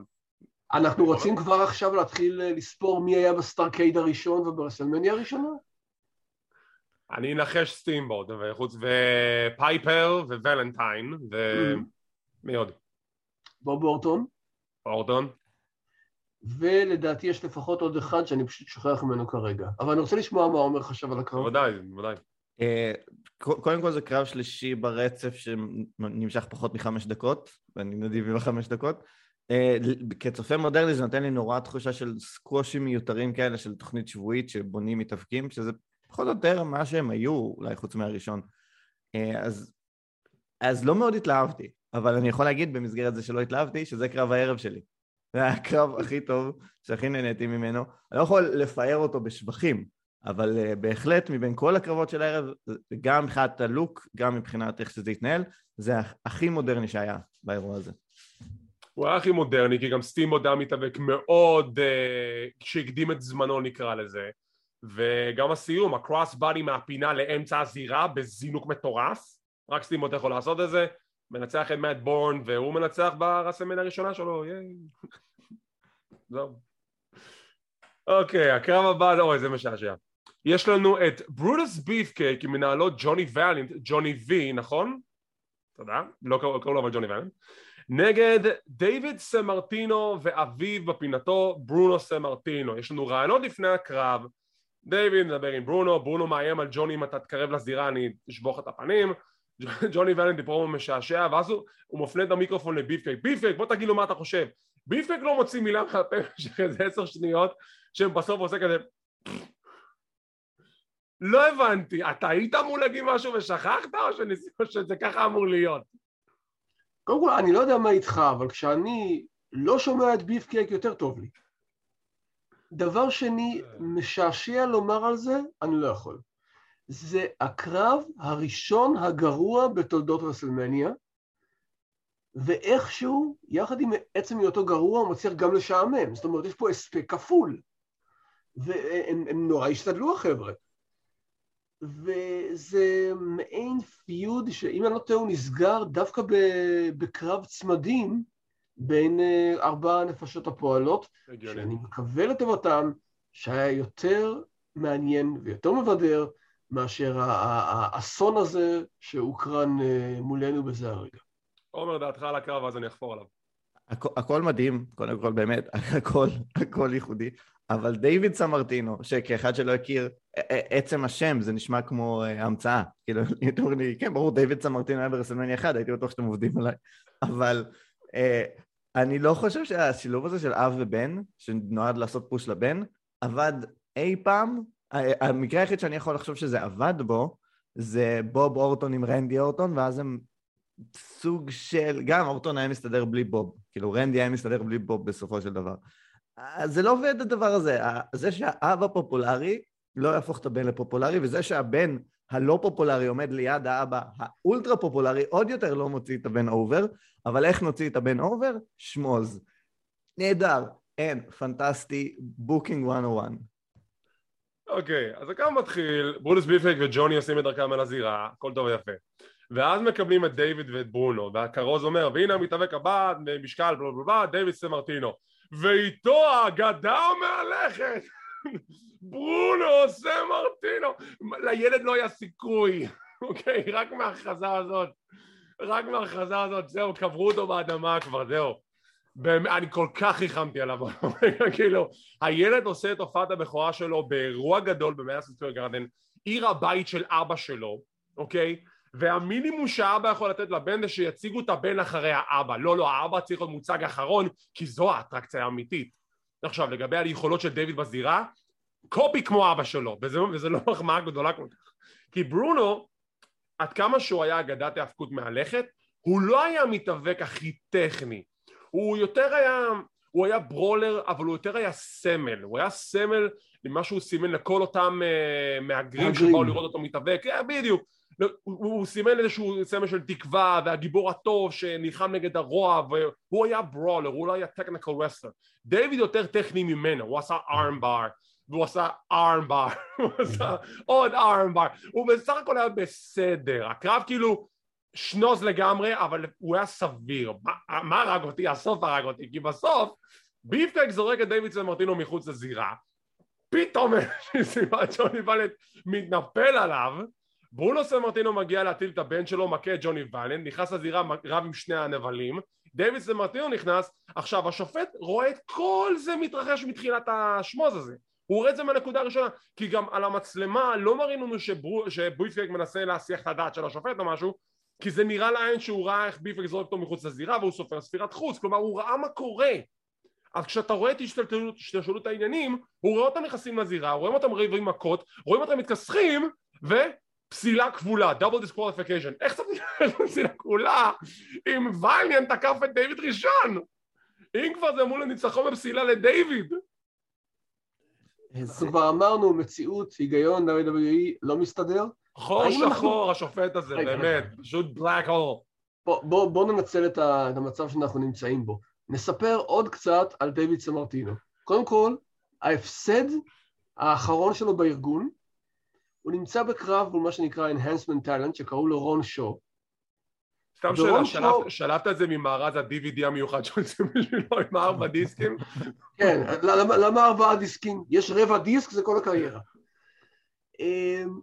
אנחנו רוצים כבר עכשיו להתחיל לספור מי היה בסטארקייד הראשון וברסלמניה הראשונה? אני אנחש סטימבוט, וחוץ ופייפר וולנטיין, ומי עוד? בוב אורטון. אורטון. ולדעתי יש לפחות עוד אחד שאני פשוט שוכח ממנו כרגע. אבל אני רוצה לשמוע מה עומר חשב על הקרב. בוודאי, בוודאי. אה, קודם כל זה קרב שלישי ברצף שנמשך פחות מחמש דקות, ואני נדיב עם החמש דקות. אה, כצופה מודרני זה נותן לי נורא תחושה של סקוושים מיותרים כאלה של תוכנית שבועית שבונים מתאבקים, שזה פחות או יותר מה שהם היו, אולי חוץ מהראשון. אה, אז, אז לא מאוד התלהבתי, אבל אני יכול להגיד במסגרת זה שלא התלהבתי, שזה קרב הערב שלי. זה הקרב הכי טוב, שהכי נהניתי ממנו. אני לא יכול לפאר אותו בשבחים, אבל uh, בהחלט מבין כל הקרבות של הערב, גם מבחינת הלוק, גם מבחינת איך שזה התנהל, זה הכי מודרני שהיה באירוע הזה. הוא היה הכי מודרני, כי גם סטימבוט היה מתאבק מאוד, uh, שהקדים את זמנו נקרא לזה. וגם הסיום, ה cross body מהפינה לאמצע הזירה בזינוק מטורף, רק סטימבוט יכול לעשות את זה, מנצח את מאט בורן והוא מנצח ברסלמניה הראשונה שלו, ייי. זהו. אוקיי, הקרב הבא, אוי זה משעשע. יש לנו את ברוטוס ביפקייק עם מנהלות ג'וני ואלינט, ג'וני וי, נכון? תודה, לא קראו לו אבל ג'וני ואלינט. נגד דיוויד סמרטינו ואביו בפינתו ברונו סמרטינו. יש לנו רעיונות לפני הקרב דיוויד מדבר עם ברונו, ברונו מאיים על ג'וני אם אתה תקרב לזירה אני אשבוך את הפנים ג'וני ואלנטי פרומו משעשע ואז הוא, הוא מפנה את המיקרופון לביפקייק ביפקייק בוא תגיד לו מה אתה חושב ביפקייק לא מוציא מילה מהפה במשך איזה עשר שניות שהם בסוף עושה כזה לא הבנתי, אתה היית אמור להגיד משהו ושכחת, או, שניס... או שזה ככה אמור להיות? קודם כל, אני לא יודע מה איתך, אבל כשאני לא שומע את ביף קייק יותר טוב לי. דבר שני, משעשע לומר על זה, אני לא יכול. זה הקרב הראשון הגרוע בתולדות רסלמניה, ואיכשהו, יחד עם עצם היותו גרוע, הוא מצליח גם לשעמם. זאת אומרת, יש פה הספק כפול. והם נורא השתדלו החבר'ה. וזה מעין פיוד שאם אני לא טועה הוא נסגר דווקא בקרב צמדים בין אה, ארבע הנפשות הפועלות, שאני מקווה לטובתם שהיה יותר מעניין ויותר מבדר מאשר האסון הזה שהוקרן אה, מולנו בזה הרגע. עומר, דעתך על הקרב, אז אני אחפור עליו. הכ- הכל מדהים, קודם כל באמת, הכל, הכל ייחודי, אבל דיוויד סמרטינו, שכאחד שלא הכיר, עצם השם זה נשמע כמו אה, המצאה, כאילו, יותר לי, כן, ברור, דיוויד סמרטינו היה ברסלמניה אחד, הייתי בטוח שאתם עובדים עליי, אבל אה, אני לא חושב שהשילוב הזה של אב ובן, שנועד לעשות פוש לבן, עבד אי פעם, המקרה היחיד שאני יכול לחשוב שזה עבד בו, זה בוב אורטון עם רנדי אורטון, ואז הם סוג של, גם אורטון היה מסתדר בלי בוב, כאילו רנדי היה מסתדר בלי בוב בסופו של דבר. זה לא עובד הדבר הזה, זה שהאב הפופולרי לא יהפוך את הבן לפופולרי, וזה שהבן הלא פופולרי עומד ליד האבא האולטרה פופולרי, עוד יותר לא מוציא את הבן over, אבל איך נוציא את הבן over? schmoz. נהדר, אין, פנטסטי, booking 101. אוקיי, אז הקו מתחיל, ברונוס ביפק וג'וני עושים את דרכם על הזירה, הכל טוב ויפה. ואז מקבלים את דיוויד ואת ברונו, והכרוז אומר, והנה המתאבק הבא, משקל בלה בלה בלה, דיוויד סמרטינו. ואיתו האגדה המהלכת, ברונו סמרטינו. לילד לא היה סיכוי, אוקיי? רק מההכרזה הזאת, רק מההכרזה הזאת, זהו, קברו אותו באדמה כבר, זהו. באמת, אני כל כך ריחמתי עליו, כאילו, הילד עושה את הופעת הבכורה שלו באירוע גדול במאה סקוויר גרדן, עיר הבית של אבא שלו, אוקיי? והמינימום שהאבא יכול לתת לבן זה שיציגו את הבן אחרי האבא. לא, לא, האבא צריך להיות מוצג אחרון, כי זו האטרקציה האמיתית. עכשיו, לגבי היכולות של דיוויד בזירה, קופי כמו אבא שלו, וזה, וזה לא מחמאה גדולה כל כך. כי ברונו, עד כמה שהוא היה אגדת האבקות מהלכת, הוא לא היה המתאבק הכי טכני. הוא יותר היה, הוא היה ברולר, אבל הוא יותר היה סמל. הוא היה סמל למה שהוא סימן לכל אותם uh, מהגרים שבאו לראות אותו מתאבק. Yeah, בדיוק. הוא, הוא סימן איזשהו סמל של תקווה והגיבור הטוב שנלחם נגד הרוע והוא היה ברולר, הוא לא היה טכניקל רסלר דיוויד יותר טכני ממנו, הוא עשה ארם בר והוא עשה ארם בר, הוא עשה עוד ארם בר, הוא בסך הכל היה בסדר, הקרב כאילו שנוז לגמרי אבל הוא היה סביר, מה, מה הרג אותי? הסוף הרג אותי, כי בסוף ביפקק זורק את דיוויד סמרטינו מחוץ לזירה. פתאום ג'וני ואלט מתנפל עליו ברונו סמרטינו מגיע להטיל את הבן שלו, מכה את ג'וני ויילנד, נכנס לזירה, רב עם שני הנבלים, דיוויד סמרטינו נכנס, עכשיו השופט רואה את כל זה מתרחש מתחילת השמוז הזה, הוא רואה את זה מהנקודה הראשונה, כי גם על המצלמה לא מראים לנו שביפקייק מנסה להסיח את הדעת של השופט או משהו, כי זה נראה לעין שהוא ראה איך ביפקייק זורק אותו מחוץ לזירה והוא סופר ספירת חוץ, כלומר הוא ראה מה קורה. אז כשאתה רואה את השתלשלות העניינים, הוא רואה אותם נכנסים לזירה, רואים אותם רבים מכות, רואים אותם מתכסחים, ו... פסילה כפולה, double disqualification. איך צריך פסילה כפולה אם ואליאנט תקף את דיוויד ראשון? אם כבר זה מול הניצחון בפסילה לדיוויד. אנחנו כבר אמרנו, מציאות, היגיון, WWE לא מסתדר. חור שחור השופט הזה, באמת, פשוט בלק הול. בואו ננצל את המצב שאנחנו נמצאים בו. נספר עוד קצת על דיוויד סמרטינו. קודם כל, ההפסד האחרון שלו בארגון הוא נמצא בקרב מול מה שנקרא Enhancement Talent שקראו לו רון שו. סתם שאלה, שו... שלפת את זה ממארז ה-DVD המיוחד שעושים בשבילו עם ארבע דיסקים? כן, למה, למה ארבעה דיסקים? יש רבע דיסק, זה כל הקריירה. אמ,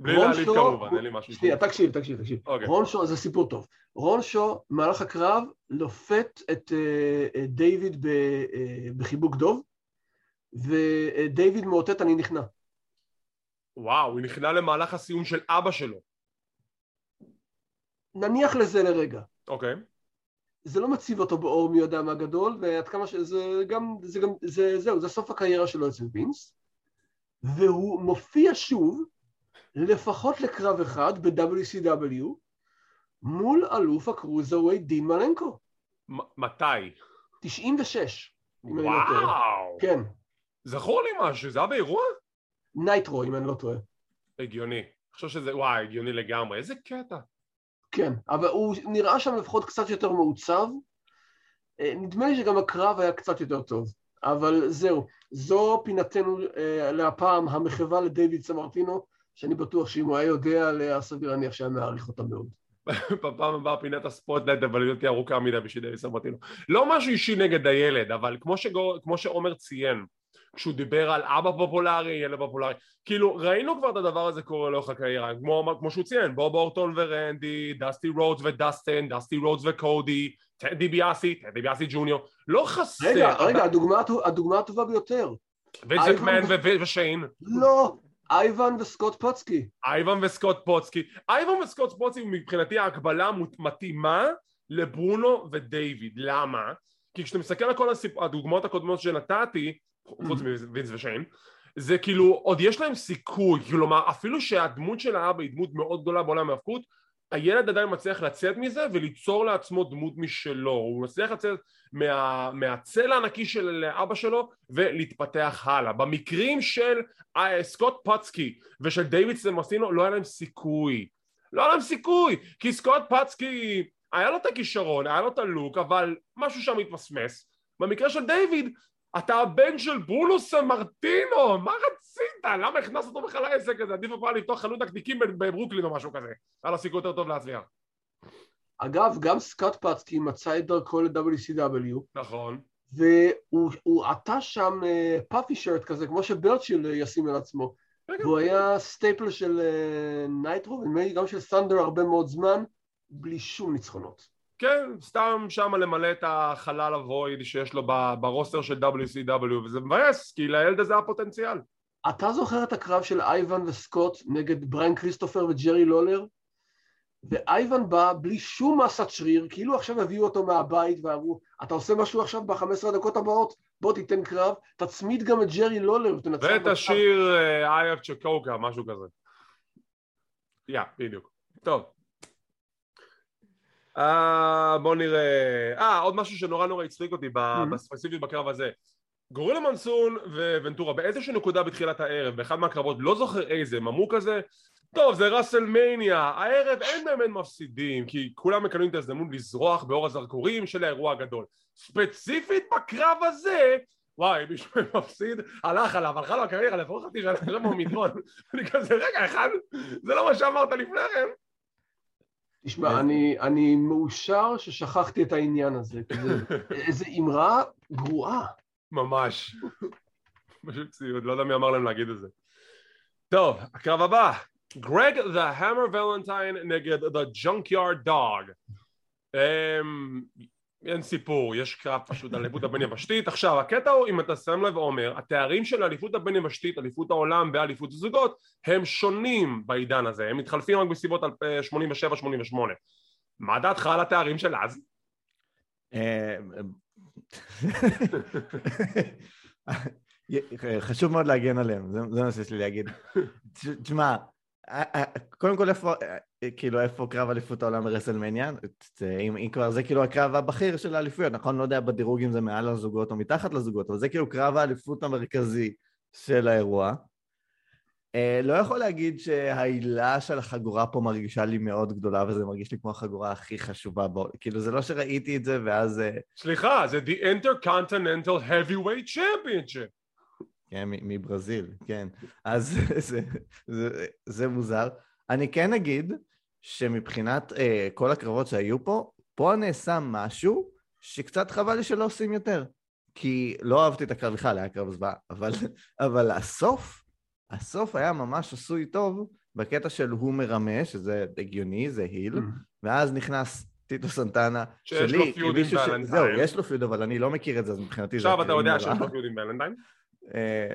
בלי להעליב כמובן, אין לי משהו. שנייה, תקשיב, תקשיב, תקשיב. אוקיי. רון שו, זה סיפור טוב. רון שו, במהלך הקרב, לופת את אה, דיוויד אה, בחיבוק דוב, ודייוויד מאותת אני נכנע. וואו, הוא נכנע למהלך הסיום של אבא שלו. נניח לזה לרגע. אוקיי. Okay. זה לא מציב אותו באור מי יודע מה גדול, ועד כמה שזה גם, זה גם, זה, זהו, זה סוף הקריירה שלו אצל וינס. והוא מופיע שוב, לפחות לקרב אחד ב-WCW, מול אלוף ה cruiserweight דין מלנקו. מתי? 96, אם אני לא. וואו! כן, זכור לי משהו, זה היה באירוע? Nitro, אם אני לא טועה. הגיוני. אני חושב שזה, וואי, הגיוני לגמרי. איזה קטע. כן, אבל הוא נראה שם לפחות קצת יותר מעוצב. אה, נדמה לי שגם הקרב היה קצת יותר טוב. אבל זהו, זו פינתנו אה, להפעם, המחווה לדיוויד סמרטינו, שאני בטוח שאם הוא היה יודע עליה, סביר להניח שהיה מעריך אותה מאוד. בפעם הבאה פינת ה spotlight, אבל היא תהיה ארוכה מדי בשביל דיוויד סמרטינו. לא משהו אישי נגד הילד, אבל כמו, שגור, כמו שעומר ציין, כשהוא דיבר על אבא פופולרי, ילד פופולרי, כאילו ראינו כבר את הדבר הזה קורה לאורך הקריירה, כמו, כמו שהוא ציין, בוב אורטון ורנדי, דסטי רודס ודסטן, דסטי רודס וקודי, טד דיביאסי, טד דיביאסי ג'וניור, לא חסר, רגע, רגע, הדוגמה, הדוגמה הטובה ביותר. מקמן ו- ו- ושיין, לא, אייבן וסקוט פוצקי. אייבן וסקוט פוצקי, אייבן וסקוט פוצקי מבחינתי ההקבלה מתאימה לברונו ודייוויד, למה? כי כשאתה מסתכל על כל הסיפ... הדוגמאות הקודמות שנתתי, חוץ מווינס ושיין, זה כאילו עוד יש להם סיכוי, כלומר אפילו שהדמות של האבא היא דמות מאוד גדולה בעולם ההאבקות, הילד עדיין מצליח לצאת מזה וליצור לעצמו דמות משלו, הוא מצליח לצאת מה, מהצל הענקי של אבא שלו ולהתפתח הלאה. במקרים של אה, סקוט פצקי ושל דיוויד סמרסינו לא היה להם סיכוי. לא היה להם סיכוי, כי סקוט פצקי היה לו את הכישרון, היה לו את ה look, אבל משהו שם התמסמס. במקרה של דיוויד, אתה הבן של ברונו סמרטינו, מה רצית? למה הכנסת אותו בכלל לעסק הזה? עדיף הפעם לפתוח חנות תקליטים בברוקלין או משהו כזה. היה לו סיכוי יותר טוב להצליח. אגב, גם סקוט פצקי מצא את דרכו ל-WCW, נכון. והוא הוא עטה שם puffy shirt כזה, כמו שברצ'יל ישים על עצמו. רגע. והוא היה staple של אה, Nitro, ונדמה לי גם של Thunder הרבה מאוד זמן, בלי שום ניצחונות. כן, סתם שם למלא את החלל ה void שיש לו ב roster של WCW, וזה מבאס, כי לילד הזה היה פוטנציאל. אתה זוכר את הקרב של אייבן וסקוט נגד בריין כריסטופר וג'רי לולר? ואייבן בא בלי שום מסת שריר, כאילו עכשיו הביאו אותו מהבית ואמרו, אתה עושה משהו עכשיו ב-15 דקות הבאות? בוא תיתן קרב, תצמיד גם את ג'רי לולר ותנצח ואת בקרב." השיר אה, I have צ'קוקה, משהו כזה. יא, בדיוק. טוב. אה, בוא נראה. אה, עוד משהו שנורא נורא הצחיק אותי. בספציפית בקרב הזה. גורילה מנסון וונטורה באיזושהי נקודה בתחילת הערב, באחד מהקרבות, לא זוכר איזה, הם אמרו כזה, טוב זה ראסלמניה, הערב אין באמת מפסידים, כי כולם מקבלים את ההזדמנות לזרוח באור הזרקורים של האירוע הגדול. ספציפית בקרב הזה, וואי, מישהו מפסיד, הלך עליו, הלכה לו הקריירה, לפחות חצי שנה עכשיו הוא מדרון. אני כזה, רגע, אחד, זה לא מה שאמרת לפני כן. תשמע, אני, אני מאושר ששכחתי את העניין הזה, כי זה איזו אמרה גרועה. ממש. פשוט ציוד, לא יודע מי אמר להם להגיד את זה. טוב, הקרב הבא. גרג דה המר ולנטיין נגד דה ג'ונקיארד דוג. אין סיפור, יש קרב פשוט על אליפות הבין יבשתית. עכשיו, הקטע הוא, אם אתה שם לב עומר, התארים של אליפות הבין יבשתית, אליפות העולם ואליפות הזוגות, הם שונים בעידן הזה, הם מתחלפים רק בסביבות אה, 87-88. מה דעתך על התארים של אז? אה, חשוב מאוד להגן עליהם, זה מה שיש לי להגיד. תש- תשמע, אה, אה, קודם כל איפה, אה, כאילו איפה קרב אליפות העולם ברסלמניה? אם אם כבר זה כאילו הקרב הבכיר של האליפויות, נכון? לא יודע בדירוג אם זה מעל הזוגות או מתחת לזוגות, אבל זה כאילו קרב האליפות המרכזי של האירוע. אה, לא יכול להגיד שהעילה של החגורה פה מרגישה לי מאוד גדולה, וזה מרגיש לי כמו החגורה הכי חשובה בו. כאילו זה לא שראיתי את זה ואז... אה, סליחה, זה The Intercontinental Heavyweight Championship. כן, מברזיל, כן. אז זה, זה, זה מוזר. אני כן אגיד שמבחינת אה, כל הקרבות שהיו פה, פה נעשה משהו שקצת חבל לי שלא עושים יותר. כי לא אהבתי את הקרב בכלל, היה קרב זוועה, אבל, אבל הסוף, הסוף היה ממש עשוי טוב בקטע של הוא מרמה, שזה הגיוני, זה היל, ואז נכנס טיטו סנטנה, שיש שלי, לו פיוד עם ולנטיין. זהו, יש לו פיוד, אבל אני לא מכיר את זה, אז מבחינתי זה... עכשיו אתה יודע כאילו שיש נורא. לו פיוד עם ולנטיין? אה,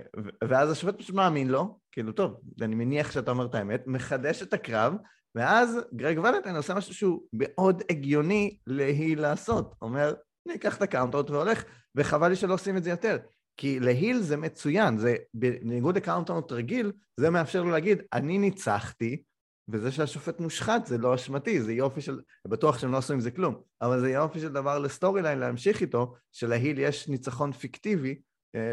ואז השופט פשוט מאמין לו, כאילו טוב, אני מניח שאתה אומר את האמת, מחדש את הקרב, ואז גרג ולנטיין עושה משהו שהוא מאוד הגיוני להיא לעשות. אומר, אני אקח את ה countout והולך, וחבל לי שלא עושים את זה יותר. כי ל heel זה מצוין, זה בניגוד ל countout רגיל, זה מאפשר לו להגיד, אני ניצחתי, וזה שהשופט מושחת זה לא אשמתי, זה יופי של, בטוח שהם לא עשו עם זה כלום, אבל זה יופי של דבר ל storyline להמשיך איתו, של heel יש ניצחון פיקטיבי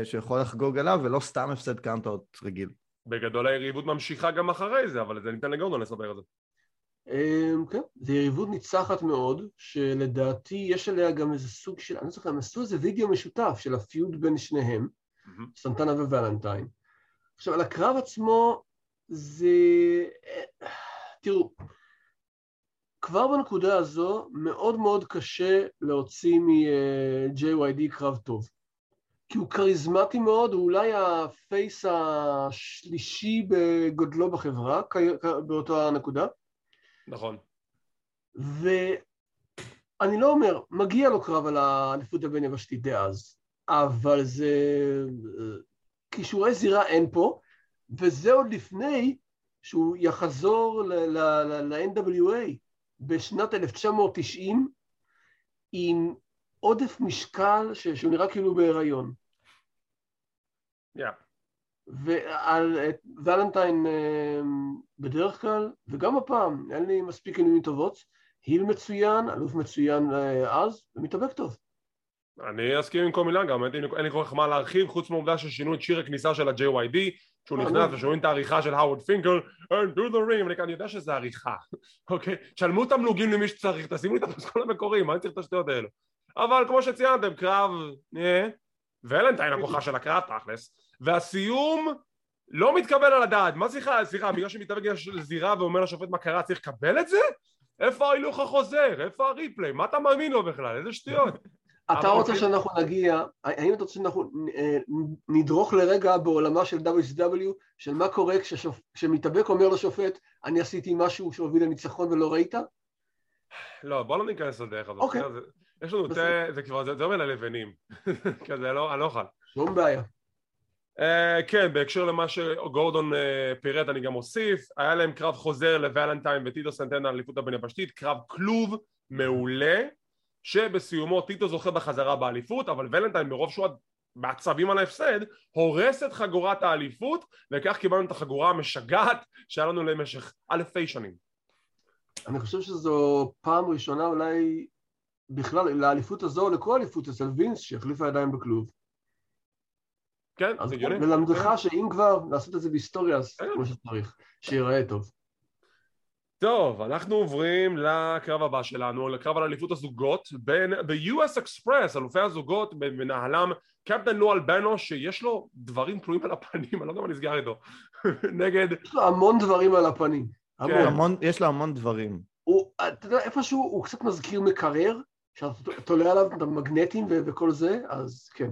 שיכול לחגוג עליו, ולא סתם הפסד countout רגיל. בגדול היריבות ממשיכה גם אחרי זה, אבל זה ניתן לגורדון לספר את זה. אמ, כן, זו יריבות ניצחת מאוד, שלדעתי יש עליה גם איזה סוג של, אני לא זוכר, הם עשו איזה וידאו משותף של הפיוד בין שניהם, סנטנה וולנטיין. עכשיו, על הקרב עצמו, זה... תראו, כבר בנקודה הזו מאוד מאוד קשה להוציא מ-JYD קרב טוב. כי הוא כריזמטי מאוד, הוא אולי הפייס השלישי בגודלו בחברה באותה נקודה. נכון. ואני לא אומר, מגיע לו קרב על האליפות הבין יבשתית דאז, אבל זה... כישורי זירה אין פה, וזה עוד לפני שהוא יחזור ל-NWA בשנת 1990 עם עודף משקל שהוא נראה כאילו בהיריון. Yeah. ועל ולנטיין אה, בדרך כלל, וגם הפעם, אין לי מספיק עניינים טובות, היל מצוין, אלוף מצוין אה, אז, ומתאבק טוב. אני אסכים עם כל מילה גם, אין לי כל כך מה להרחיב, חוץ מהעובדה ששינו את שיר הכניסה של ה-JYD, שהוא אה, נכנס ושומעים את העריכה של האוורד פינקל, and do the ring, אני יודע שזה עריכה, אוקיי? שלמו תמלוגים למי שצריך, תשימו לי את הפסקול המקורי, מה אני צריך את השטויות האלו? אבל כמו שציינתם, קרב, נהיה, ולנטיין הכוחה של הקרב תכלס, והסיום לא מתקבל על הדעת. מה סליחה, סליחה, בגלל שמתאבק לזירה ואומר לשופט מה קרה, צריך לקבל את זה? איפה ההילוך החוזר? איפה הריפליי? מה אתה מאמין לו בכלל? איזה שטויות. אתה רוצה שאנחנו נגיע, האם אתה רוצה שאנחנו אה, נדרוך לרגע בעולמה של WCW, של מה קורה כשמתאבק אומר לשופט, אני עשיתי משהו שהוביל לניצחון ולא ראית? לא, בוא לא ניכנס לדרך הזאת. אוקיי. יש לנו תה, זה כבר, זה אומר ללבנים. כזה, לא, אני לא אוכל. שום בעיה. Uh, כן, בהקשר למה שגורדון uh, פירט אני גם אוסיף, היה להם קרב חוזר לוולנטיין וטיטו סנטנה על אליפות הבין יבשתית, קרב כלוב מעולה, שבסיומו טיטו זוכה בחזרה באליפות, אבל ולנטיין מרוב שהוא בעצבים על ההפסד, הורס את חגורת האליפות, וכך קיבלנו את החגורה המשגעת שהיה לנו למשך אלפי שנים. אני חושב שזו פעם ראשונה אולי בכלל לאליפות הזו, לכל אליפות אצל וינס שהחליפה ידיים בכלוב. כן, זה הגיוני. ללמדך כן. שאם כבר לעשות את זה בהיסטוריה, אז כן. כמו שצריך, שיראה טוב. טוב, אנחנו עוברים לקרב הבא שלנו, לקרב על אליפות הזוגות בין ב-US Express, אלופי הזוגות במנהלם קפטן נואל בנו שיש לו דברים תלויים על הפנים, אני לא יודע מה נסגר איתו, נגד... יש לו המון דברים על הפנים. המון. כן. המון, יש לו המון דברים. הוא, אתה יודע, איפשהו הוא קצת מזכיר מקרר, שאתה תולה עליו את המגנטים וכל זה, אז כן.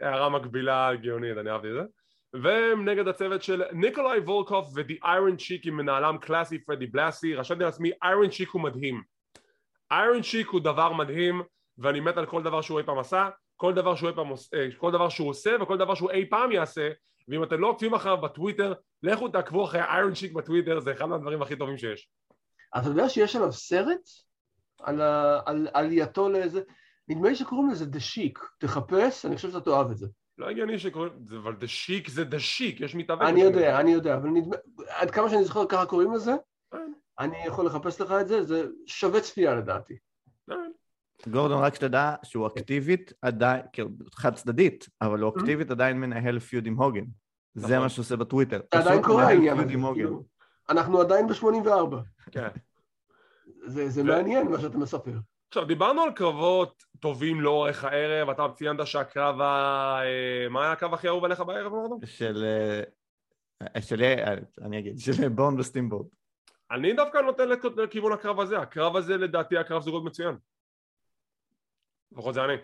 הערה מקבילה גאונית, אני אהבתי את זה. והם נגד הצוות של ניקולאי וולקוף ו-The Iron Chick עם מנהלם קלאסי פרדי בלאסי, רשמתי לעצמי Iron Chick הוא מדהים. Iron Chick הוא דבר מדהים ואני מת על כל דבר שהוא אי פעם עשה, כל דבר שהוא, פעם, אה, כל דבר שהוא עושה וכל דבר שהוא אי פעם יעשה ואם אתם לא עוקבים אחריו בטוויטר, לכו תעקבו אחרי איירון צ'יק בטוויטר, זה אחד מהדברים הכי טובים שיש. אתה יודע שיש עליו סרט? על עלייתו לאיזה... נדמה לי שקוראים לזה דה שיק, תחפש, אני חושב שאתה תאהב את זה. לא הגיוני שקוראים, אבל דה שיק זה דה שיק, יש מתאבק. אני יודע, אני יודע, אבל נדמה, עד כמה שאני זוכר ככה קוראים לזה, כן. אני יכול לחפש לך את זה, זה שווה צפייה לדעתי. כן. גורדון, רק שתדע שהוא אקטיבית עדיין, כאילו, חד צדדית, אבל הוא mm-hmm. אקטיבית עדיין מנהל פיוד עם הוגן. זה נכון. מה שהוא עושה בטוויטר. זה עדיין קורה העניין הזה. כאילו. אנחנו עדיין ב-84. כן. זה מעניין מה שאתה מספר. עכשיו דיברנו על קרבות טובים לאורך הערב, אתה ציינת שהקרב ה... אה, מה היה הקרב הכי אהוב עליך בערב מורדו? של... אה, של... אה, אני אגיד, של בון וסטימבורד. אני דווקא נותן לכיוון הקרב הזה, הקרב הזה לדעתי הקרב זוגות מצוין. לפחות זה אני.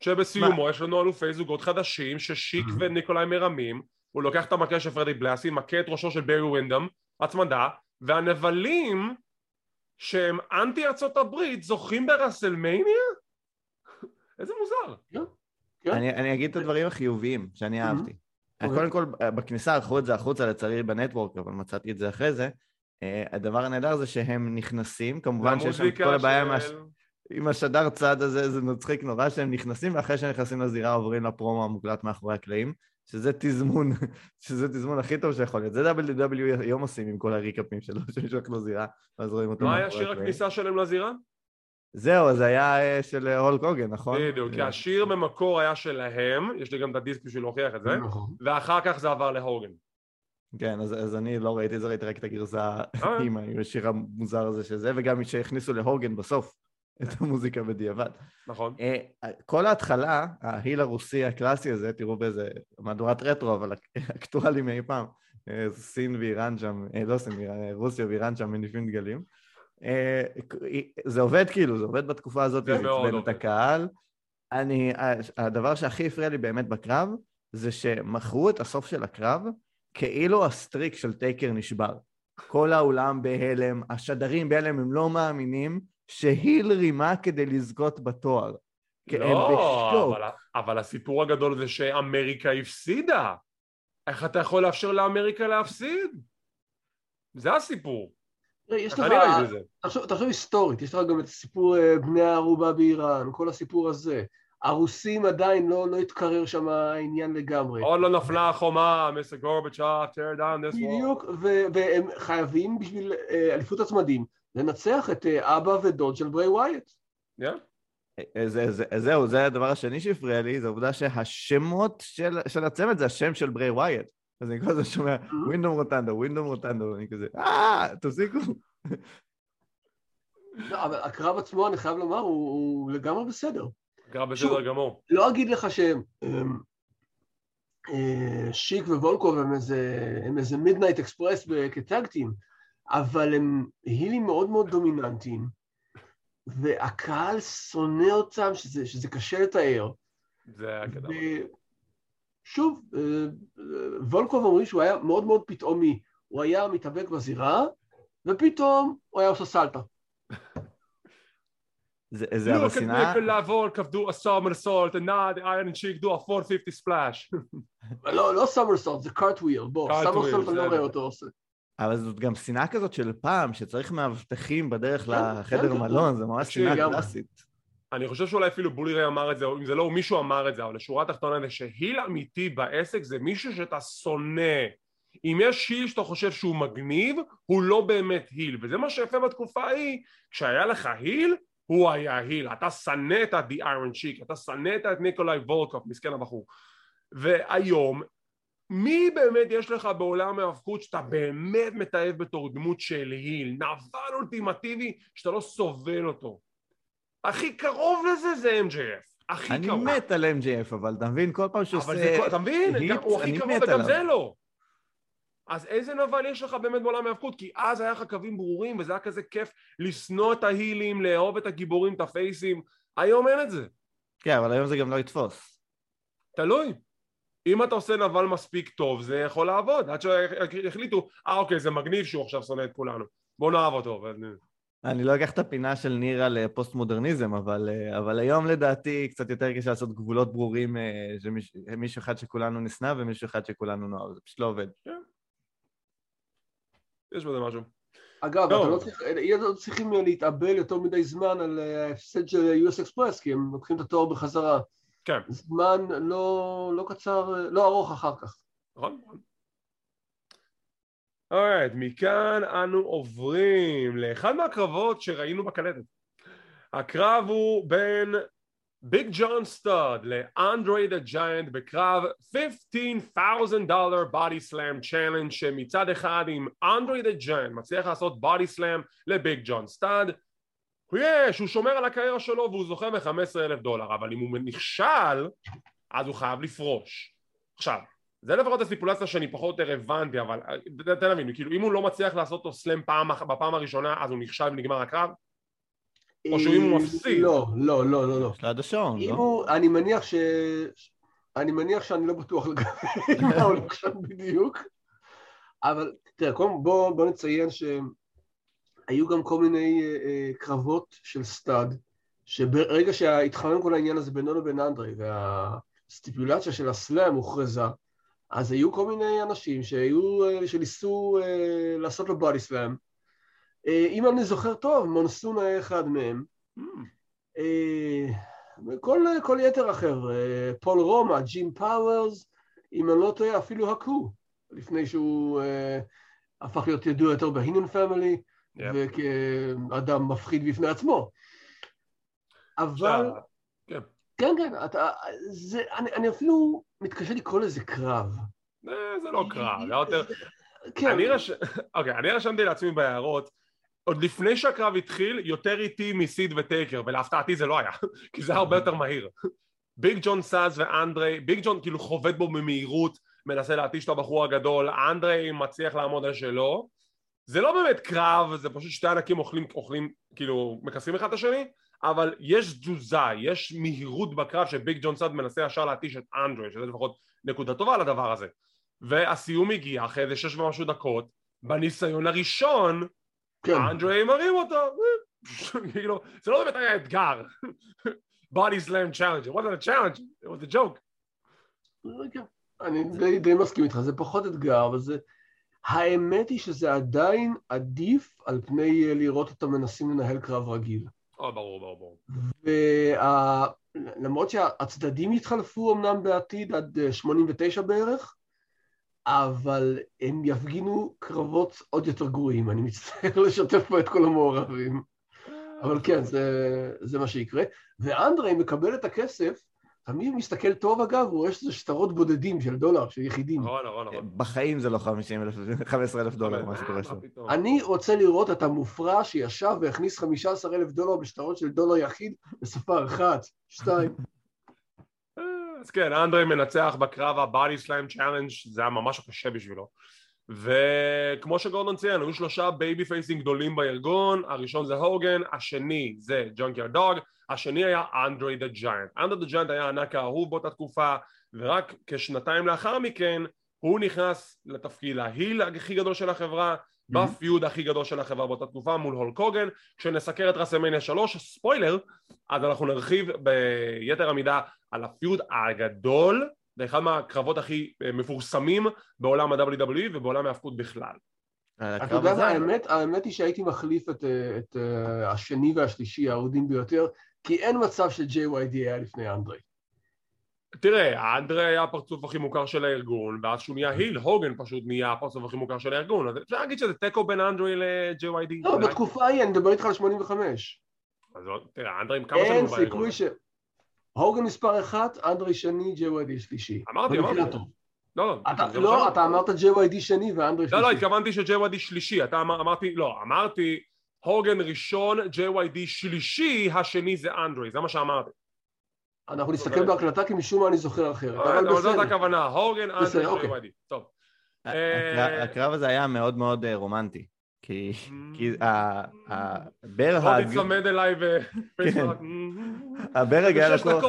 שבסיומו יש לנו אלופי זוגות חדשים ששיק וניקולאי מרמים, הוא לוקח את המכה של פרדי בלאסי, מכה את ראשו של ברי ווינדאם, הצמדה, והנבלים שהם אנטי ארצות הברית זוכים ברסלמניה? איזה מוזר. כן, כן. אני אגיד את הדברים החיוביים שאני אהבתי. אוקיי. קודם כל, בכניסה ערכו את זה החוצה לצערי בנטוורק, אבל מצאתי את זה אחרי זה. אה, הדבר הנהדר זה שהם נכנסים, כמובן שיש שם כל הבעיה עם השדר צד הזה, זה מצחיק נורא שהם נכנסים, ואחרי שהם נכנסים לזירה עוברים לפרומו המוקלט מאחורי הקלעים, שזה תזמון, שזה תזמון הכי טוב שיכול להיות. זה WW היום עושים עם כל הריקאפים שלו, שמישהו הולך לזירה, ואז רואים אותו מה היה שיר הכניסה שלהם לזירה? זהו, זה היה אה, של הולק הוגן, נכון? בדיוק, כי השיר במקור היה שלהם, יש לי גם את הדיסק בשביל להוכיח את זה, נכון. ואחר כך זה עבר להוגן. כן, אז, אז אני לא ראיתי את זה, ראיתי רק את הגרסה עם השיר המוזר הזה שזה, וגם שהכניסו להוגן בסוף את המוזיקה בדיעבד. נכון. אה, כל ההתחלה, ההיל הרוסי הקלאסי הזה, תראו באיזה מהדורת רטרו, אבל אקטואלי מאי פעם, אה, סין ואיראן שם, אה, לא סין, רוסיה ואיראן שם מניפים דגלים. זה עובד כאילו, זה עובד בתקופה הזאת, זה עצבן את הקהל. אני, הדבר שהכי הפריע לי באמת בקרב, זה שמכרו את הסוף של הקרב כאילו ה streak של טייקר נשבר. כל האולם בהלם, השדרים בהלם, הם לא מאמינים ש heel רימה כדי לזכות בתואר. לא, אבל, אבל הסיפור הגדול זה שאמריקה הפסידה. איך אתה יכול לאפשר לאמריקה להפסיד? זה הסיפור. יש לך, תחשוב, תחשוב היסטורית, יש לך גם את סיפור אה, בני הערובה באיראן, כל הסיפור הזה. הרוסים עדיין לא, לא התקרר שם העניין לגמרי. עוד לא נפלה החומה, מיסטר גורבצ'אפ, tear down this wall. בדיוק, והם חייבים בשביל אה, אליפות הצמדים לנצח את אה, אבא ודוד של ברי ווייט. Yeah. אה, זה, זה, זהו, זה הדבר השני שהפריע לי, זה העובדה שהשמות של, של הצמד זה השם של ברי ווייט. אז אני כל הזמן שומע ווינדום רוטנדו, ווינדום רוטנדו, ואני כזה, אה, תפסיקו. לא, אבל הקרב עצמו, אני חייב לומר, הוא, הוא לגמרי בסדר. קרב בסדר גמור. לא אגיד לך שהם... אה, שיק ווולקוב הם איזה, הם איזה Midnight Express כ tag team, אבל הם heel ים מאוד מאוד דומיננטיים, והקהל שונא אותם, שזה, שזה קשה לתאר. זה היה. שוב, אה, וולקוב אומרים שהוא היה מאוד מאוד פתאומי, הוא היה מתאבק בזירה, ופתאום הוא היה עושה סלטה. זה, זה אבל שנאה... Look at Volkoff do the somersault, now the Iron Sheik, do the 450 splash. לא, לא somersault, זה cartwheel, בוא, somersault אני לא רואה אותו עושה. אבל זאת גם שנאה כזאת של פעם, שצריך מאבטחים בדרך כן, לחדר כן, מלון, כן. זה ממש שנאה קלאסית. אני חושב שאולי אפילו בולירי אמר את זה, או אם זה לא, מישהו אמר את זה, אבל לשורה התחתונה זה שהיל אמיתי בעסק זה מישהו שאתה שונא. אם יש היל שאתה חושב שהוא מגניב, הוא לא באמת היל, וזה מה שיפה בתקופה ההיא, כשהיה לך היל, הוא היה היל, אתה שנאת את The Iron Chick, אתה שנאת את ניקולאי וולקוף, מסכן הבחור. והיום, מי באמת יש לך בעולם ההאבקות שאתה באמת מתעב בתור דמות של היל, נבל אולטימטיבי שאתה לא סובל אותו. הכי קרוב לזה זה MJF. הכי אני קרוב. אני מת על MJF, אבל אתה מבין, כל פעם שהוא עושה... אתה מבין? הוא הכי קרוב וגם זה לא. אז איזה נבל יש לך באמת בעולם ההאבקות? כי אז היה לך קווים ברורים וזה היה כזה כיף לשנוא את ההילים, לאהוב את הגיבורים, את הפייסים. היום אין את זה. כן, אבל היום זה גם לא יתפוס. תלוי. אם אתה עושה נבל מספיק טוב זה יכול לעבוד עד שיחליטו אה אוקיי זה מגניב שהוא עכשיו שונא את כולנו בוא נאהב אותו אני לא אקח את הפינה של נירה לפוסט מודרניזם אבל, אבל היום לדעתי קצת יותר קשה לעשות גבולות ברורים אה, שמישהו אחד שכולנו נשנא ומישהו אחד שכולנו נאהב זה פשוט לא עובד כן. יש בזה משהו. אגב, אתה לא צריך, לא צריכים להתאבל יותר מדי זמן על אה, ההפסד של US Express, כי הם לוקחים את התואר בחזרה. כן. זמן לא, לא קצר, לא ארוך אחר כך. נכון, נכון. alright, מכאן אנו עוברים לאחד מהקרבות שראינו בקלטת. הקרב הוא בין ביג ג'ון סטאד לאנדרי דה ג'יינט בקרב 15,000 דולר body slam challenge שמצד אחד עם אנדרי דה ג'יינט מצליח לעשות body slam לביג ג'ון סטאד יש, הוא שומר על הקריירה שלו והוא זוכה ב-15 אלף דולר אבל אם הוא נכשל אז הוא חייב לפרוש עכשיו זה לפחות הסיפולציה שאני פחות יותר הבנתי אבל תן להבין כאילו אם הוא לא מצליח לעשות אותו סלאם פעם, בפעם הראשונה אז הוא נכשל ונגמר הקרב או שהוא אם הוא מפסיד. לא, לא, לא, לא. יש ליד השעון, לא? אני מניח ש... אני מניח שאני לא בטוח לגבי מה הולך שם בדיוק, אבל תראה, בוא, בוא נציין שהיו גם כל מיני uh, קרבות של סטאד, שברגע שהתחמם כל העניין הזה בינו לבין אנדרי והסטיפולציה של ה slam הוכרזה, אז היו כל מיני אנשים שהיו, שניסו uh, לעשות לו body slam, אה, אם אני זוכר טוב, מונסון היה אחד מהם. אה, כל, כל יתר החבר'ה, פול רומא, ג'ים פאוורס, אם אני לא טועה, אפילו האקו, לפני שהוא הפך להיות ידוע יותר ב Heenan Family, yep. וכאדם מפחיד בפני עצמו. אבל... כן. כן, כן, אתה, זה, אני, אני אפילו מתקשה לקרוא לזה קרב. אה, זה לא קרב, זה יותר... כן. אני, רש... אוקיי, אני רשמתי לעצמי בהערות, עוד לפני שהקרב התחיל, יותר איטי מסיד וטייקר, ולהפתעתי זה לא היה, כי זה היה הרבה יותר מהיר. ביג ג'ון סאז ואנדרי, ביג ג'ון כאילו חובט בו במהירות, מנסה להתיש את הבחור הגדול, אנדרי מצליח לעמוד על שלו. זה לא באמת קרב, זה פשוט שתי ענקים אוכלים, אוכלים, כאילו, מכסים אחד את השני, אבל יש תזוזה, יש מהירות בקרב שביג ג'ון סאד מנסה ישר להתיש את אנדרי, שזה לפחות נקודה טובה לדבר הזה. והסיום הגיע אחרי איזה שש ומשהו דקות, בניסיון הראשון, כן. אנדרי מרים אותו, כאילו, זה לא באמת היה אתגר. body slam challenge, it wasn't a challenge, it was a joke. אני די, די מסכים איתך, זה פחות אתגר, אבל זה... האמת היא שזה עדיין עדיף על פני לראות אותם מנסים לנהל קרב רגיל. אה, ברור, ברור, ברור. ולמרות שהצדדים יתחלפו אמנם בעתיד עד 89 בערך, אבל הם יפגינו קרבות עוד יותר גרועים. אני מצטער לשתף פה את כל המעורבים. אבל כן, זה, זה מה שיקרה. ואנדרי מקבל את הכסף, תמיד מסתכל טוב אגב, הוא רואה שזה שטרות בודדים של דולר, של יחידים. נכון, נכון, נכון. בחיים זה לא 50 אלף, 15 אלף דולר, מה שקורה שם. אני רוצה לראות את המופרע שישב והכניס 15 אלף דולר בשטרות של דולר יחיד וספר אחת, שתיים. אז כן, אנדרי מנצח בקרב ה-Body Slam Challenge, זה היה ממש קשה בשבילו. וכמו שגורדון ציין, היו שלושה babyface ים גדולים בארגון, הראשון זה הוגן, השני זה ג'ונקיאר דוג, השני היה אנדרי דה ג'יינט. אנדרי דה ג'יינט היה הענק האהוב באותה תקופה, ורק כשנתיים לאחר מכן הוא נכנס לתפקיד ה heel הכי גדול של החברה, mm-hmm. ב feud הכי גדול של החברה באותה תקופה מול הולק הוגן. כשנסקר את רסלמניה 3, ספוילר, אז אנחנו נרחיב ביתר עמידה על ה feud הגדול זה אחד מהקרבות הכי אה, מפורסמים בעולם ה-WWE ובעולם ההאבקות בכלל. אה, אתה יודע, האמת, האמת היא שהייתי מחליף את, אה, את השני והשלישי האהודים ביותר, כי אין מצב ש-JYD היה לפני אנדרי. תראה, אנדרי היה הפרצוף הכי מוכר של הארגון, ואז שהוא נהיה היל, הוגן פשוט נהיה הפרצוף הכי מוכר של הארגון, אז אפשר להגיד שזה תיקו בין אנדרי ל-JYD. לא, בתקופה ההיא, אני מדבר איתך על 85. אז תראה, אנדרי עם כמה שנים בארגון. אין סיכוי ש... הוגן מספר אחת, אנדרי שני, ג'י.וואי.די שלישי. אמרתי, אמרתי. לא, לא, אתה, לא, אתה אמרת ג'י.וואי.די שני ואנדרי שלישי. לא, לא, התכוונתי שג'י.וואי.די שלישי. אתה אמר, אמרתי, לא, אמרתי הוגן ראשון, ג'י.וואי.די שלישי, השני זה אנדרי, זה מה שאמרתי. אנחנו נסתכל בהקלטה כי משום מה אני זוכר אחרת, אבל זאת הכוונה, הוגן, אנדרי, אוקיי. ג'י.וואי.די. טוב. הקרב הזה היה מאוד מאוד אה, רומנטי. כי. הברג... בוא תצמד אליי ו... כן. הברג היה לקוח...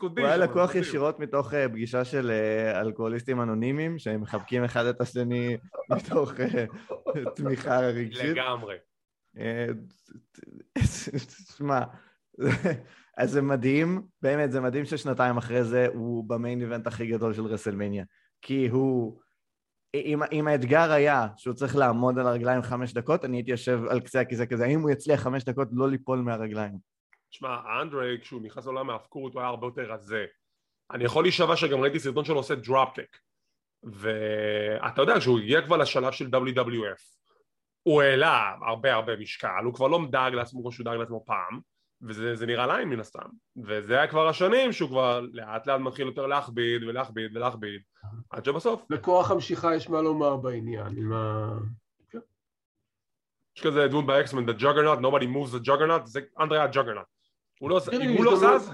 הוא היה לקוח ישירות מתוך אה, פגישה של אה, אלכוהוליסטים אנונימיים, שהם מחבקים אחד את השני מתוך אה, תמיכה רגשית. לגמרי. שמע, אז זה מדהים, באמת זה מדהים ששנתיים אחרי זה הוא במיין איבנט הכי גדול של רסלמניה. כי הוא... אם, אם האתגר היה שהוא צריך לעמוד על הרגליים חמש דקות, אני הייתי יושב על קצה הכיסא כזה, האם הוא יצליח חמש דקות לא ליפול מהרגליים? תשמע, אנדרי, כשהוא נכנס לעולם ההאבקות, הוא היה הרבה יותר רזה. אני יכול להישבע שגם ראיתי סרטון שלו עושה dropkick. ואתה יודע, כשהוא הגיע כבר לשלב של WWF, הוא העלה הרבה הרבה משקל, הוא כבר לא דאג לעצמו כמו שהוא דאג לעצמו פעם, וזה נראה לעין מן הסתם. וזה היה כבר השנים שהוא כבר לאט לאט מתחיל יותר להכביד ולהכביד ולהכביד, עד שבסוף. בכוח המשיכה יש מה לומר בעניין, עם ה... כן. יש כזה דמות באקס-מן, The Juggernaut, nobody moves the Juggernaut, זה אנדרי הג'אגרנט. הוא לא, לא זז...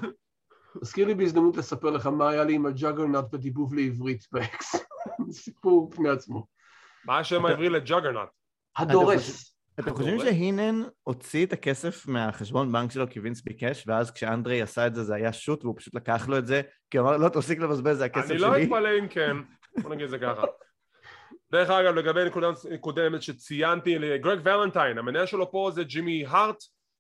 תזכיר לי בהזדמנות לספר לך מה היה לי עם הג'אגרנט בדיבוב לעברית באקס. סיפור בפני עצמו. מה השם העברי לג'אגרנט? הדורס. אתם חושבים שהינן הוציא את הכסף מהחשבון בנק שלו כי וינס ביקש, ואז כשאנדרי עשה את זה זה היה shoot והוא פשוט לקח לו את זה, כי הוא אמר לא תפסיק לבזבז זה הכסף שלי. אני לא אתפלא אם כן, בוא נגיד את זה ככה. דרך אגב לגבי נקודה קודמת שציינתי, גרג ולנטיין, המנהל שלו פה זה ג'ימי הארט,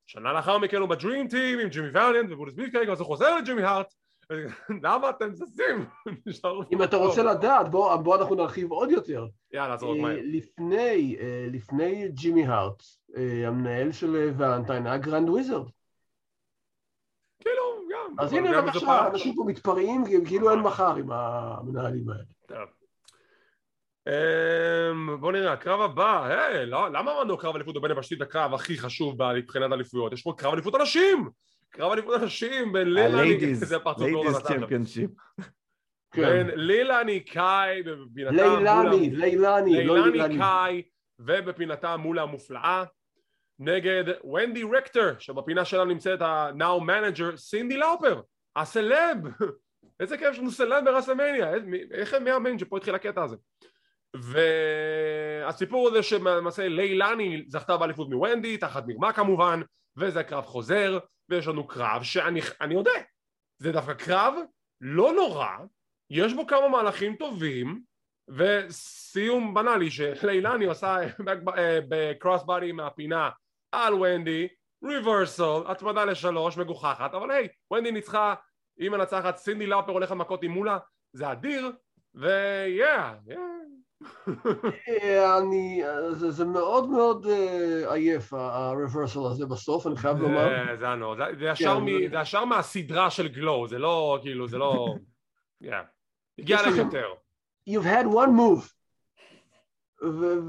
שנה לאחר מכן הוא ב Dream Team עם ג'ימי ואליאנט וברוטוס ביפקייק, אז הוא חוזר לג'ימי הארט למה אתם זזים? אם אתה רוצה לדעת, בוא, בוא אנחנו נרחיב עוד יותר. יאללה, זרוק מהר. לפני, אה, לפני ג'ימי הארט, אה, המנהל של ולנטיין היה גרנד וויזרד. גם. אז הנה בבקשה. אנשים פה מתפרעים כאילו אין מחר עם המנהלים האלה. אמ, בוא נראה, הקרב הבא, היי, לא, למה אמרנו קרב אליפות בין יבשתית הקרב הכי חשוב מבחינת אליפויות? יש פה קרב אליפות הנשים! קרב אליפות הנשים בין הליידיז, איזה פרצוף לא. צ'מפיונשיפ. בין כן. לילני קאי בפינתה לילני, לילני, לא לילני לילני. קאי ובפינתה מול המופלאה נגד ונדי רקטר שבפינה שלה נמצאת ה-Now Manager סינדי לאופר הסלב איזה כיף שיש לנו סלב ברסלמניה איך- מי האמן שפה התחיל הקטע הזה והסיפור הזה שלמעשה לילני זכתה באליפות מוונדי תחת מרמה כמובן וזה קרב חוזר ויש לנו קרב שאני אני יודע. זה דווקא קרב לא נורא יש בו כמה מהלכים טובים וסיום בנאלי שלילני עושה אה, בקרוס בדי מהפינה על ונדי ריברסל, הצמדה לשלוש, מגוחכת, אבל היי, ונדי ניצחה, היא מנצחת, סינדי לאופר הולך למכות עם מולה, זה אדיר, ויאה, אה, אני, זה, זה מאוד מאוד אה, עייף ה-reversal הזה בסוף, אני חייב לומר. זה זה- זה ישר כן, זה- ישר מהסדרה של גלו, זה לא, כאילו, זה לא, הגיע להם לכם- יותר. You've had one move.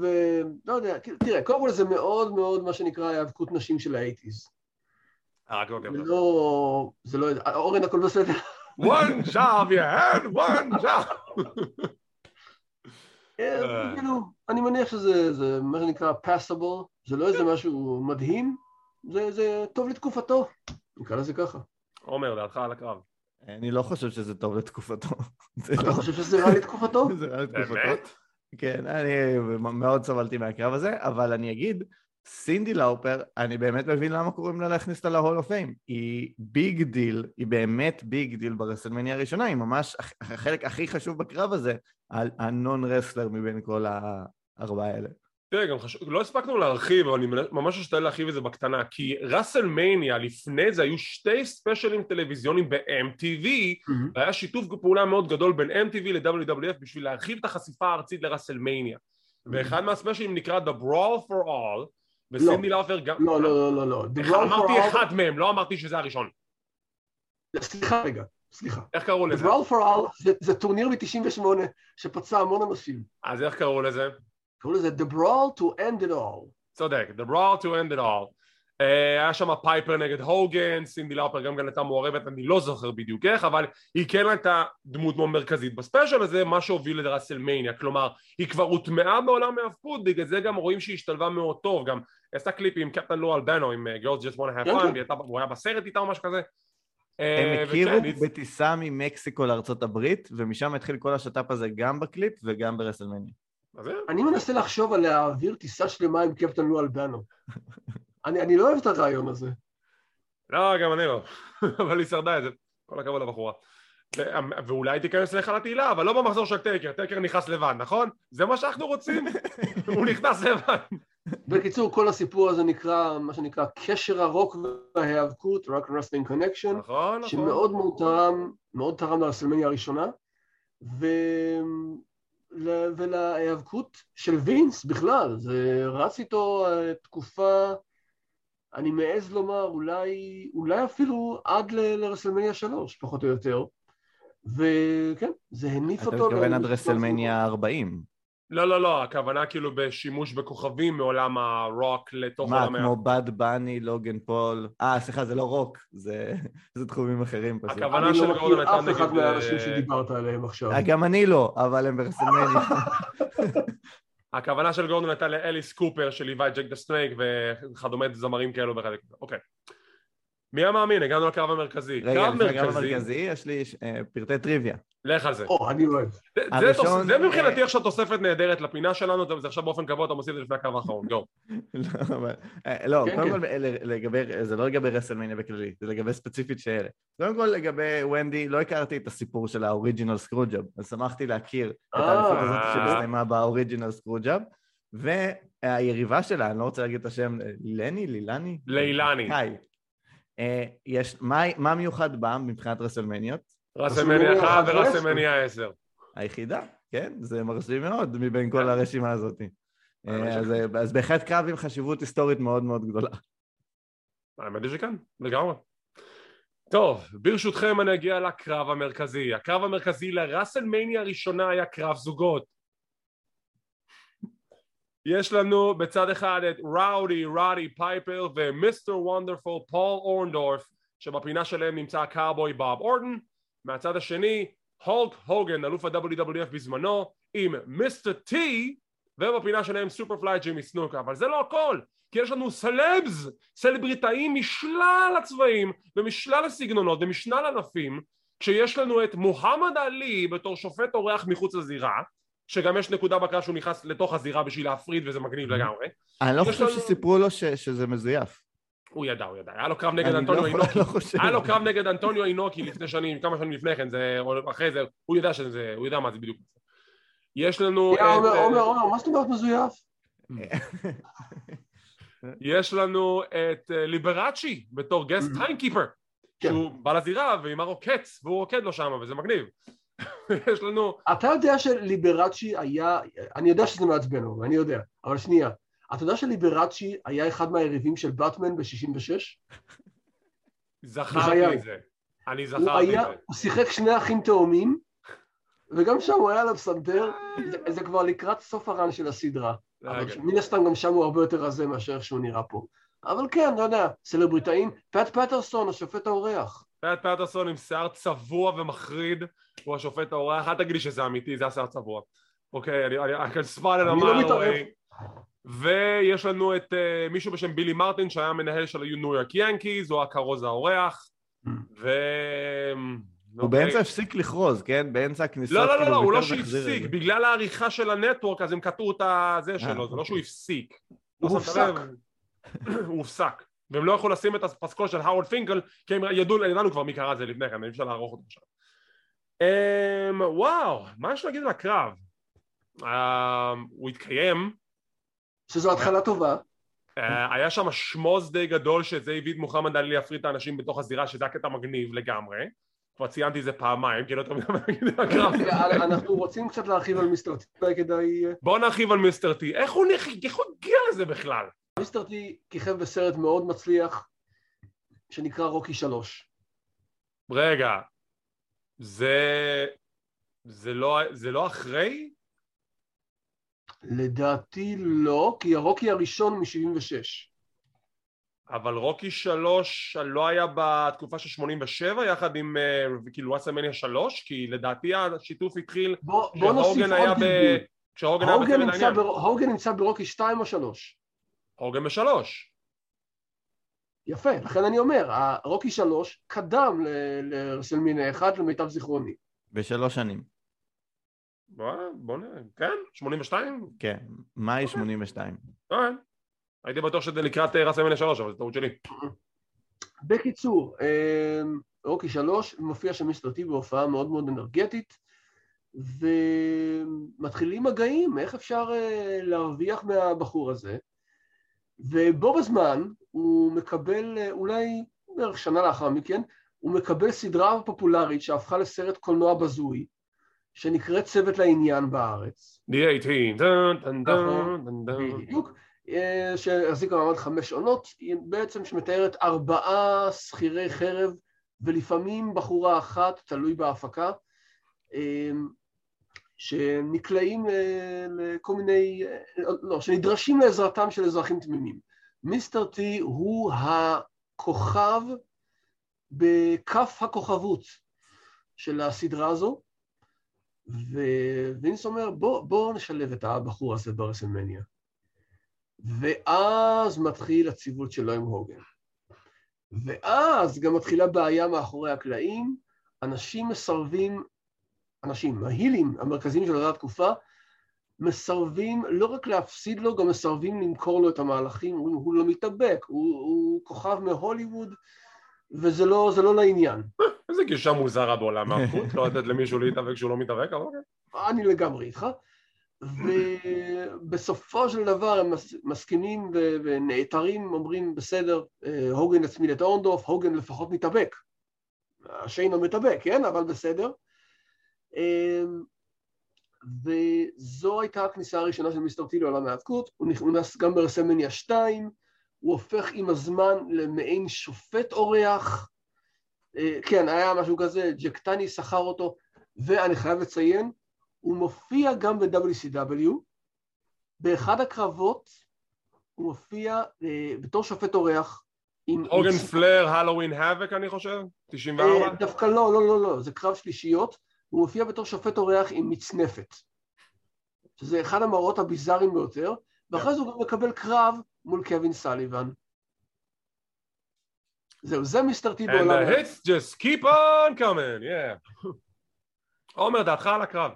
ולא יודע, תראה, קודם כל זה מאוד מאוד מה שנקרא היאבקות נשים של האייטיז. אה, לא זה יודע. לא, זה לא, אורן הכל בסדר? one job you had, one job. אה, כאילו, אני מניח שזה זה מה שנקרא passable, זה לא איזה משהו מדהים, זה, זה טוב לתקופתו, נקרא לזה ככה. עומר, דעתך על הקרב. אני לא חושב שזה טוב לתקופתו. אתה לא- חושב שזה רע לתקופתו? זה רע לתקופתו. באמת? כן, אני מאוד סבלתי מהקרב הזה, אבל אני אגיד, סינדי לאופר, אני באמת מבין למה קוראים לה להכניס אותה ל Hall of Fame. היא big deal, היא באמת big deal ברסלמניה הראשונה, היא ממש הח- החלק הכי חשוב בקרב הזה, ה non wrestler מבין כל הארבעה האלה. תראה, גם חשוב, לא הספקנו להרחיב, אבל אני ממש אשתדל להרחיב את זה בקטנה, כי ראסלמניה, לפני זה היו שתי ספיישלים טלוויזיונים ב-MTV, והיה שיתוף פעולה מאוד גדול בין MTV ל-WWF בשביל להרחיב את החשיפה הארצית לראסלמניה. ואחד מהספיישלים נקרא The Brawl for All, וסינדי לאופר גם... לא, לא, לא, לא, לא. The אמרתי אחד מהם, לא אמרתי שזה הראשון. סליחה רגע, סליחה. איך קראו The לזה? Brawl for All זה טורניר מ-98 שפצע המון אנשים. אז איך קראו לזה? קראו לזה The Brawl to End It All. צודק, The Brawl to End It All. אה, היה שם פייפר נגד הוגן, סינדי לאופר גם כן הייתה מעורבת, אני לא זוכר בדיוק איך, אבל היא כן הייתה דמות מאוד מרכזית בספיישל הזה, מה שהוביל לראסלמניה, כלומר, היא כבר הוטמעה בעולם ההאבקות, בגלל זה גם רואים שהיא השתלבה מאוד טוב, גם עשתה קליפ עם קפטן לו אלבנו, עם Girls Just Want to Have Fun, הוא היה בסרט איתה או משהו כזה. אה, הם הכירו בטיסה ממקסיקו לארצות הברית, ומשם התחיל כל השת"פ הזה גם בקליפ וגם ברסלמניה. אני מנסה לחשוב על להעביר טיסה שלמה עם קפטן לו אלבנו. אני אני לא אוהב את הרעיון הזה. לא, גם אני לא, אבל היא שרדה את זה, כל הכבוד לבחורה. ו- ואולי תיכנס להיכל התהילה, אבל לא במחזור של טייקר, טייקר נכנס לבד, נכון? זה מה שאנחנו רוצים? הוא נכנס לבד. בקיצור, כל הסיפור הזה נקרא, מה שנקרא, קשר הרוק וההיאבקות, Rock Wrestling Connection, נכון, נכון. שמאוד מאוד תרם, מאוד תרם לרסלמניה הראשונה, ו... ולהיאבקות של וינס בכלל, זה רץ איתו אה, תקופה, אני מעז לומר, אולי, אולי אפילו עד לרסלמניה שלוש, פחות או יותר, וכן, זה הניף אתה אותו. מתכוון עד רסלמניה 40. לא, לא, לא, הכוונה כאילו בשימוש בכוכבים מעולם הרוק לתוך מה, עולם ה... כמו באד באני, לוגן פול? אה, סליחה, זה לא רוק, זה זה תחומים אחרים פשוט. הכוונה אני של לא גורדון מכיר הייתה אף אחד נגד, מהאנשים אה, שדיברת עליהם עכשיו. אה, גם אני לא, אבל הם ברסלמניה. הכוונה של גורדון הייתה לאליס קופר שליווה את ג'ייק דה סנייק וכדומה זמרים כאלו וחלק. אוקיי. מי המאמין? הגענו לקרב המרכזי. רגע, לפני הקרב מרכזי, המרכזי, יש לי אה, פרטי טריוויה. לך על זה. או, אני אוהב. זה- מבחינתי אה, עכשיו תוספת נהדרת לפינה שלנו, זה עכשיו באופן קבוע אתה מוסיף את זה לפני הקרב האחרון, go. לא, אה, לא, כן, קודם כן. כל לגבי, זה לא לגבי רסלמניה בכללי, זה לגבי ספציפית שאלה. קודם כל לגבי ונדי, לא הכרתי את הסיפור של ה original screwjob, אז שמחתי להכיר את. האליפות הזאת שהסתיימה ב original screwjob, והיריבה שלה, אני לא רוצה להגיד את השם, לני, לילני? לילני. היי. אה, יש, מה, מה מיוחד בה מבחינת רסלמניות? רסלמניה רסלמניה 1 אחת ורסלמניה 10. היחידה, כן? זה מרשים מאוד מבין כל הרשימה הזאת. אה, אז, אז בהחלט קרב עם חשיבות היסטורית מאוד מאוד גדולה. האמת היא שכן, לגמרי. טוב, ברשותכם אני אגיע לקרב המרכזי. הקרב המרכזי לראסלמניה הראשונה היה קרב זוגות. יש לנו בצד אחד את ראודי, רודי פייפר ומיסטר וונדרפול פול אורנדורף שבפינה שלהם נמצא הקאובוי בוב אורטון. מהצד השני הולק הוגן אלוף ה-WWF בזמנו עם מיסטר טי ובפינה שלהם סופרפליי ג'ימי סנוקה. אבל זה לא הכל כי יש לנו סלבס, סלבריטאים משלל הצבעים ומשלל הסגנונות ומשלל ענפים כשיש לנו את מוחמד עלי בתור שופט אורח מחוץ לזירה שגם יש נקודה בקרב שהוא נכנס לתוך הזירה בשביל להפריד וזה מגניב לגמרי אני לא חושב שסיפרו לו ש- שזה מזויף. הוא ידע, הוא ידע, היה לו קרב נגד אני אנטוניו לא- אינוקי לא. היה לו קרב נגד אנטוניו אינוקי לפני שנים, כמה שנים לפני כן, זה, או אחרי זה, הוא יודע שזה, הוא יודע מה זה בדיוק. יש לנו עומר, את, עומר, עומר, מה זאת אומרת מזויף? יש לנו את אה, ליברצ'י בתור גסט Mhm. טיימקיפר כן. שהוא בא לזירה ועם הרוקץ והוא רוקד לו שם וזה מגניב יש לנו אתה יודע שליברצ'י היה, אני יודע שזה מעצבן, אבל אני יודע, אבל שנייה, אתה יודע שליברצ'י היה אחד מהיריבים של באטמן ב-66? זכרתי. את זה אני זכרתי את זה הוא שיחק שני אחים תאומים, וגם שם הוא היה עליו פסנתר, זה, זה כבר לקראת סוף הרן של הסדרה. מן הסתם גם שם הוא הרבה יותר רזה מאשר איך שהוא נראה פה. אבל כן, אתה יודע, סלבריטאים, פט פטרסון, השופט האורח. פט פטרסון עם שיער צבוע ומחריד הוא השופט האורח, אל תגיד לי שזה אמיתי, זה השיער צבוע אוקיי, אני, אני, I can אני לא mile מתערב. away. ויש לנו את uh, מישהו בשם בילי מרטין שהיה המנהל של ניו יורק ינקיז, הוא הכרוז האורח ו... הוא אוקיי. באמצע הפסיק לכרוז, כן? באמצע הכניסה. לא, לא, לא, כאילו, לא, הוא לא שהפסיק. בגלל העריכה של הנטוורק אז הם קטעו את הזה אה, שלו, זה לא אוקיי. שהוא הפסיק. הוא לא הופסק. הוא הופסק. והם לא יכלו לשים את הפסקול של האוורד פינקל, כי הם ידעו, ידענו כבר מי קרא את זה לפני כן, אי אפשר לערוך אותו עכשיו. אמ, וואו, מה יש להגיד על הקרב? אמ, הוא התקיים, שזו התחלה טובה. אה, היה שם שמוז די גדול שזה הביא את מוחמד עלי להפריד את האנשים בתוך הזירה, שזה הקטע מגניב לגמרי. כבר ציינתי את זה פעמיים, כי לא יותר מדי להגיד על הקרב. אנחנו רוצים קצת להרחיב על מיסטר טי, אולי כדאי... אה, בואו נרחיב על מיסטר טי, איך הוא הגיע לזה בכלל? מיסטר טי כיכב בסרט מאוד מצליח, שנקרא רוקי שלוש. רגע, זה... זה לא, זה לא אחרי? לדעתי לא, כי הרוקי הראשון הוא מ-76. אבל רוקי שלוש לא היה בתקופה של 87 יחד עם אה, כאילו וואסמניה שלוש? כי לדעתי השיתוף התחיל בוא, בוא נוסיף כשהוגן היה עוד ב... כשהוגן היה בצוות העניין. הוגן נמצא ברוקי 2 או 3. הוגן בשלוש. יפה, לכן אני אומר, הרוקי 3 קדם ל- לרסלמינה 1 למיטב זיכרוני. בשלוש שנים. בוא, בוא נראה, כן? 82? כן, מאי 82. כן. הייתי בטוח שזה לקראת אה, רסמניה שלוש, אבל זו טעות שלי. בקיצור, אמ, רוקי 3 מופיע שם מיסטר טי בהופעה מאוד מאוד אנרגטית, ומתחילים מגעים, איך אפשר אה, להרוויח מהבחור הזה, ובו בזמן הוא מקבל, אה, אולי בערך שנה לאחר מכן, הוא מקבל סדרה פופולרית שהפכה לסרט קולנוע בזוי, שנקראת צוות לעניין בארץ. The 18, דן דן דן נכון. דן דן. בדיוק, אה, שהחזיקה מעמד חמש עונות, היא בעצם שמתארת ארבעה שכירי חרב ולפעמים בחורה אחת, תלוי בהפקה, אה, שנקלעים ל- לכל מיני, אה, לא, שנדרשים לעזרתם של אזרחים תמימים. מיסטר טי הוא הכוכב בכף הכוכבות של הסדרה הזו, ווינס אומר, בוא, בוא נשלב את הבחור הזה ברסלמניה. ואז מתחיל הציוות שלו עם הוגן. ואז גם מתחילה בעיה מאחורי הקלעים, אנשים מסרבים, אנשים, ההילים המרכזיים של אותה התקופה, מסרבים לא רק להפסיד לו, גם מסרבים למכור לו את המהלכים, הוא, הוא לא מתאבק, הוא, הוא כוכב מהוליווד, וזה לא, לא לעניין. איזה גישה מוזרה בעולם ההפכות, לא לתת למישהו להתאבק כשהוא לא מתאבק, אבל אוקיי. אני לגמרי איתך. ובסופו של דבר הם מס- מסכימים ונעתרים, אומרים בסדר, אה, הוגן יצמיד את אורנדורף, הוגן לפחות מתאבק. השיינו מתאבק, כן? אבל בסדר. אה, וזו הייתה הכניסה הראשונה של מיסטר טי לעולם ההאבקות, הוא נכנס גם ברסלמניה 2, הוא הופך עם הזמן למעין שופט אורח, אה, כן, היה משהו כזה, ג'קטני שכר אותו, ואני חייב לציין, הוא מופיע גם ב-WCW, באחד הקרבות הוא מופיע אה, בתור שופט אורח עם... הוגן פלר, הלואוין האבק אני חושב? 94? אה, דווקא לא, לא, לא, לא, זה קרב שלישיות, הוא מופיע בתור שופט אורח עם מצנפת, שזה אחד המראות הביזאריים ביותר, ואחרי זה הוא גם מקבל קרב מול קווין סליבן. זהו, זה מיסטר טי בעולם. And the hits just keep on coming, yeah. עומר, דעתך על הקרב.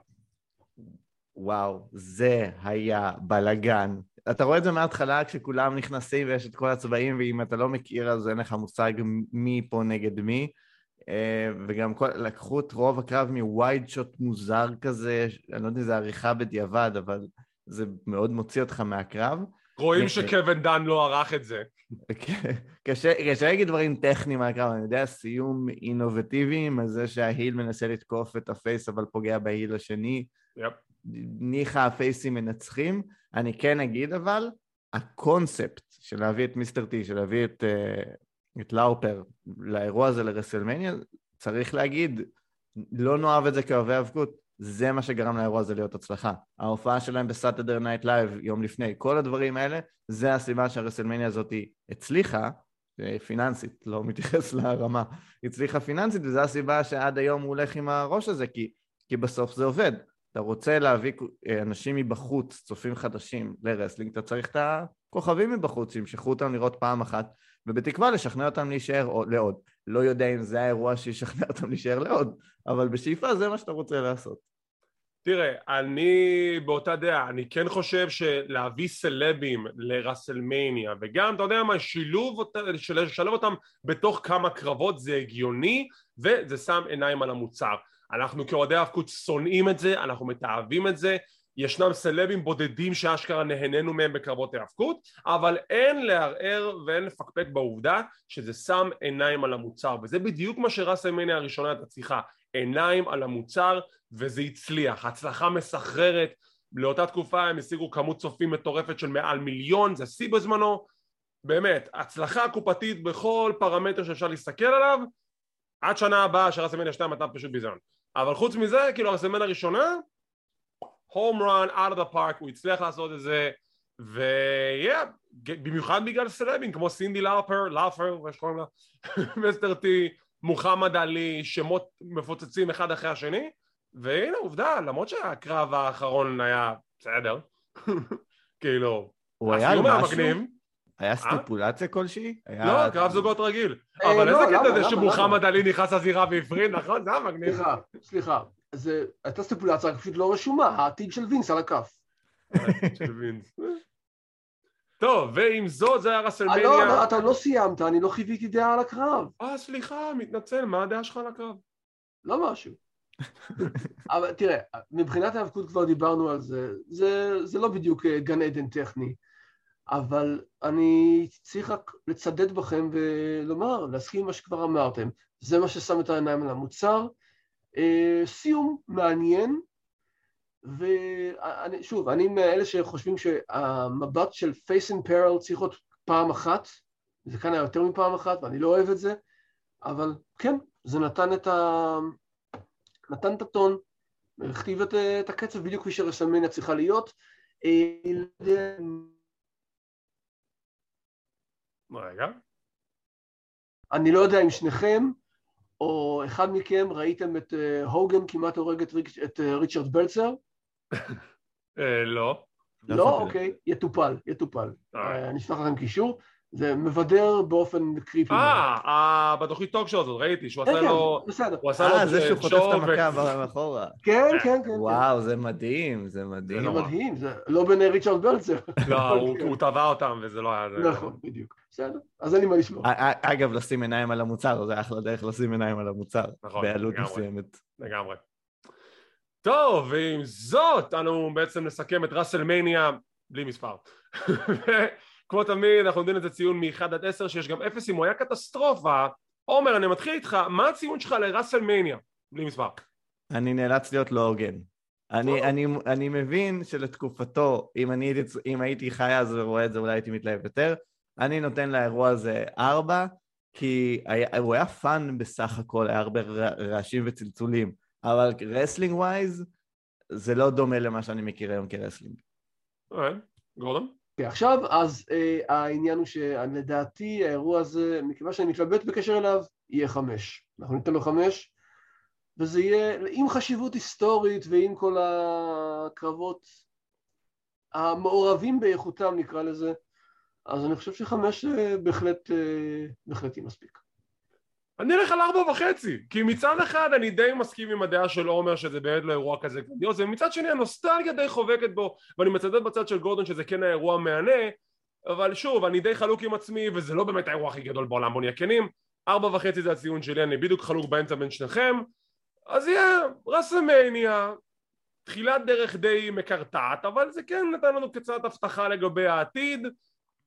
וואו, זה היה בלאגן. אתה רואה את זה מההתחלה כשכולם נכנסים ויש את כל הצבעים, ואם אתה לא מכיר אז אין לך מושג מי פה נגד מי. אה, וגם כל, לקחו את רוב הקרב מווייד שוט מוזר כזה, אני לא יודע אם זה עריכה בדיעבד, אבל זה מאוד מוציא אותך מהקרב. רואים שקווין דן לא ערך את זה. קשה קשה להגיד דברים טכניים מהקרב, אני יודע, סיום אינובטיבי, על זה שההיל מנסה לתקוף את הפייס אבל פוגע בהיל השני. Yep. ניחא הפייסים מנצחים. אני כן אגיד אבל, הקונספט של להביא את מיסטר טי, של להביא את, אה, את לאופר לאירוע הזה לרסלמניה, צריך להגיד, לא נאהב את זה כאוהבי היאבקות, זה מה שגרם לאירוע הזה להיות הצלחה. ההופעה שלהם בסאטרדיי נייט לייב יום לפני, כל הדברים האלה, זה הסיבה שהרסלמניה הזאת הצליחה, אה, פיננסית, לא מתייחס לרמה, הצליחה פיננסית, וזו הסיבה שעד היום הוא הולך עם הראש הזה, כי, כי בסוף זה עובד. אתה רוצה להביא אה, אנשים מבחוץ, צופים חדשים ל wrestling, אתה צריך את הכוכבים מבחוץ, שימשכו אותם לראות פעם אחת, ובתקווה לשכנע אותם להישאר לעוד. לא יודע אם זה האירוע שישכנע אותם להישאר לעוד, אבל בשאיפה זה מה שאתה רוצה לעשות. תראה, אני באותה דעה, אני כן חושב שלהביא סלבים לראסלמניה, וגם, אתה יודע מה, שילוב, לשלב אותם בתוך כמה קרבות זה הגיוני, וזה שם עיניים על המוצר. אנחנו כאוהדי האבקות שונאים את זה, אנחנו מתעבים את זה, ישנם סלבים בודדים שאשכרה נהנינו מהם בקרבות האבקות, אבל אין לערער ואין לפקפק בעובדה שזה שם עיניים על המוצר, וזה בדיוק מה שרסלמניה הראשונה הייתה צריכה, עיניים על המוצר, וזה הצליח, הצלחה מסחררת, לאותה תקופה הם השיגו כמות צופים מטורפת של מעל מיליון, זה שיא בזמנו, באמת, הצלחה קופתית בכל פרמטר שאפשר להסתכל עליו, עד שנה הבאה שרסלמניה 2 אתה פשוט ביזיון. אבל חוץ מזה, כאילו הרסלמניה הראשונה, הום רן, out of the park, הוא הצליח לעשות את זה, ויהיה, במיוחד בגלל סלבים כמו סינדי לאופר, לאופר, מה שקוראים לה, מסטר טי, מוחמד עלי, שמות מפוצצים אחד אחרי השני, והנה עובדה, למרות שהקרב האחרון היה בסדר, כאילו, הוא היה משהו? היה סטיפולציה כלשהי? לא, קרב זוגות רגיל. אה, אבל לא, איזה קטע זה שמוחמד עלי נכנס לזירה והפריד, נכון? זה היה מגניב. סליחה, סליחה. זה הייתה סטיפולציה, רק פשוט לא רשומה, העתיד של וינס על הכף. טוב, ועם זאת זה היה רסלמניה... לא, אתה לא סיימת, אני לא חיוויתי דעה על הקרב. אה, סליחה, מתנצל, מה הדעה שלך על הקרב? לא משהו. אבל תראה, מבחינת ההאבקות כבר דיברנו על זה, זה, זה לא בדיוק אה, גן עדן טכני, אבל אני צריך רק לצדד בכם ולומר, להסכים עם מה שכבר אמרתם. זה מה ששם את העיניים על המוצר. אה, סיום מעניין, ושוב, אני מאלה שחושבים שהמבט של face in peril צריך להיות פעם אחת, זה כאן היה יותר מפעם אחת ואני לא אוהב את זה, אבל כן, זה נתן את, ה... נתן את הטון, הכתיב את, את הקצב בדיוק כפי שרסלמניה צריכה להיות. רגע. אני לא יודע אם שניכם או אחד מכם ראיתם את אה, הוגן כמעט הורג את אה, ריצ'רד בלצר? אה, לא. לא? אוקיי, יטופל, יטופל. אני אשלח לכם קישור. זה מבדר באופן קריפי. אה, בתוכנית טוק שלו הזאת, ראיתי, שהוא עשה כן, לו... בסדר. הוא עשה לו אה, זה שהוא חוטף את המכה מאחורה. כן, כן, כן. וואו, זה מדהים, זה מדהים. זה מדהים, זה לא בעיני ריצ'רד בלצר. לא, הוא טבע אותם וזה לא היה... נכון, בדיוק. בסדר, אז אין לי מה לשמוע. אגב, לשים עיניים על המוצר, זה אחלה דרך לשים עיניים על המוצר. נכון, בעלות מסוימת. לגמרי. טוב, ועם זאת, אנו בעצם נסכם את ראסלמניה בלי מספר. כמו תמיד, אנחנו נותנים לזה ציון מ-1 עד 10, שיש גם 0 אם הוא היה קטסטרופה. עומר, אני מתחיל איתך, מה הציון שלך לראסלמניה? בלי מספר. אני נאלץ להיות לא הוגן. אני, אני, אני מבין שלתקופתו, אם, אני, אם הייתי חי אז ורואה את זה, אולי הייתי מתלהב יותר. אני נותן לאירוע הזה ארבע, כי היה, הוא היה fun בסך הכל, היה הרבה רעשים וצלצולים, אבל wrestling wise זה לא דומה למה שאני מכיר היום כרסלינג. אוקיי, גורדון? Okay, עכשיו, אז uh, העניין הוא שלדעתי האירוע הזה, מכיוון שאני מתלבט בקשר אליו, יהיה חמש. אנחנו ניתן לו חמש, וזה יהיה עם חשיבות היסטורית ועם כל הקרבות המעורבים באיכותם נקרא לזה, אז אני חושב שחמש אה, בהחלט, אה, בהחלט יהיה מספיק. אני אלך על ארבע וחצי, כי מצד אחד אני די מסכים עם הדעה של עומר שזה באמת לא אירוע כזה גדול, ומצד שני הנוסטלגיה די חובקת בו, ואני מצדד בצד של גורדון שזה כן האירוע המהנה, אבל שוב, אני די חלוק עם עצמי, וזה לא באמת האירוע הכי גדול בעולם, בוא נהיה כנים, ארבע וחצי זה הציון שלי, אני בדיוק חלוק באמצע בין שניכם, אז יהיה רסמניה, תחילת דרך די מקרטעת, אבל זה כן נתן לנו קצת הבטחה לגבי העתיד,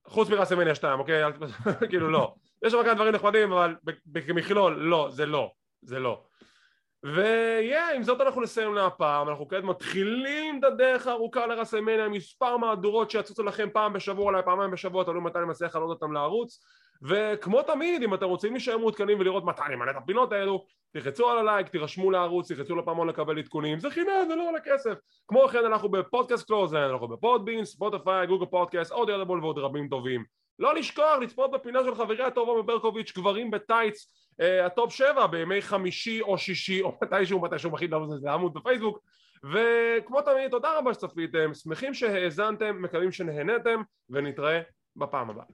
חוץ מרסמניה 2, אוקיי? כאילו לא. יש שם כמה דברים נחמדים, אבל כמכלול, לא, זה לא. זה לא. ויהיה, עם זאת אנחנו נסיים להפעם, אנחנו כעת מתחילים את הדרך הארוכה לרסלמניה, מספר מהדורות שיצוצו לכם פעם בשבוע, אולי פעמיים בשבוע, תלוי מתי אני מצליח לעלות אותם לערוץ. וכמו תמיד, אם אתם רוצים להישאר מעודכנים ולראות מתי אני מעלה את הפינות האלו, תלחצו על הלייק, תירשמו לערוץ, תלחצו לפעמון לקבל עדכונים, זה חינם, זה לא עולה כסף. כמו כן אנחנו בפודקאסט קלוזליין, אנחנו בפודבין, ספוטיפיי, גוגל פודקאסט, אודיבל ועוד רבים טובים. לא לשכוח לצפות בפינה של חברי הטובה מברקוביץ', גברים בטייץ, אה, הטופ שבע בימי חמישי או שישי או מתישהו מתישהו מכין לנו זה עמוד בפייסבוק. וכמו תמיד תודה רבה שצפיתם, שמחים שהאזנתם, מקווים שנהנתם ונתראה בפעם הבאה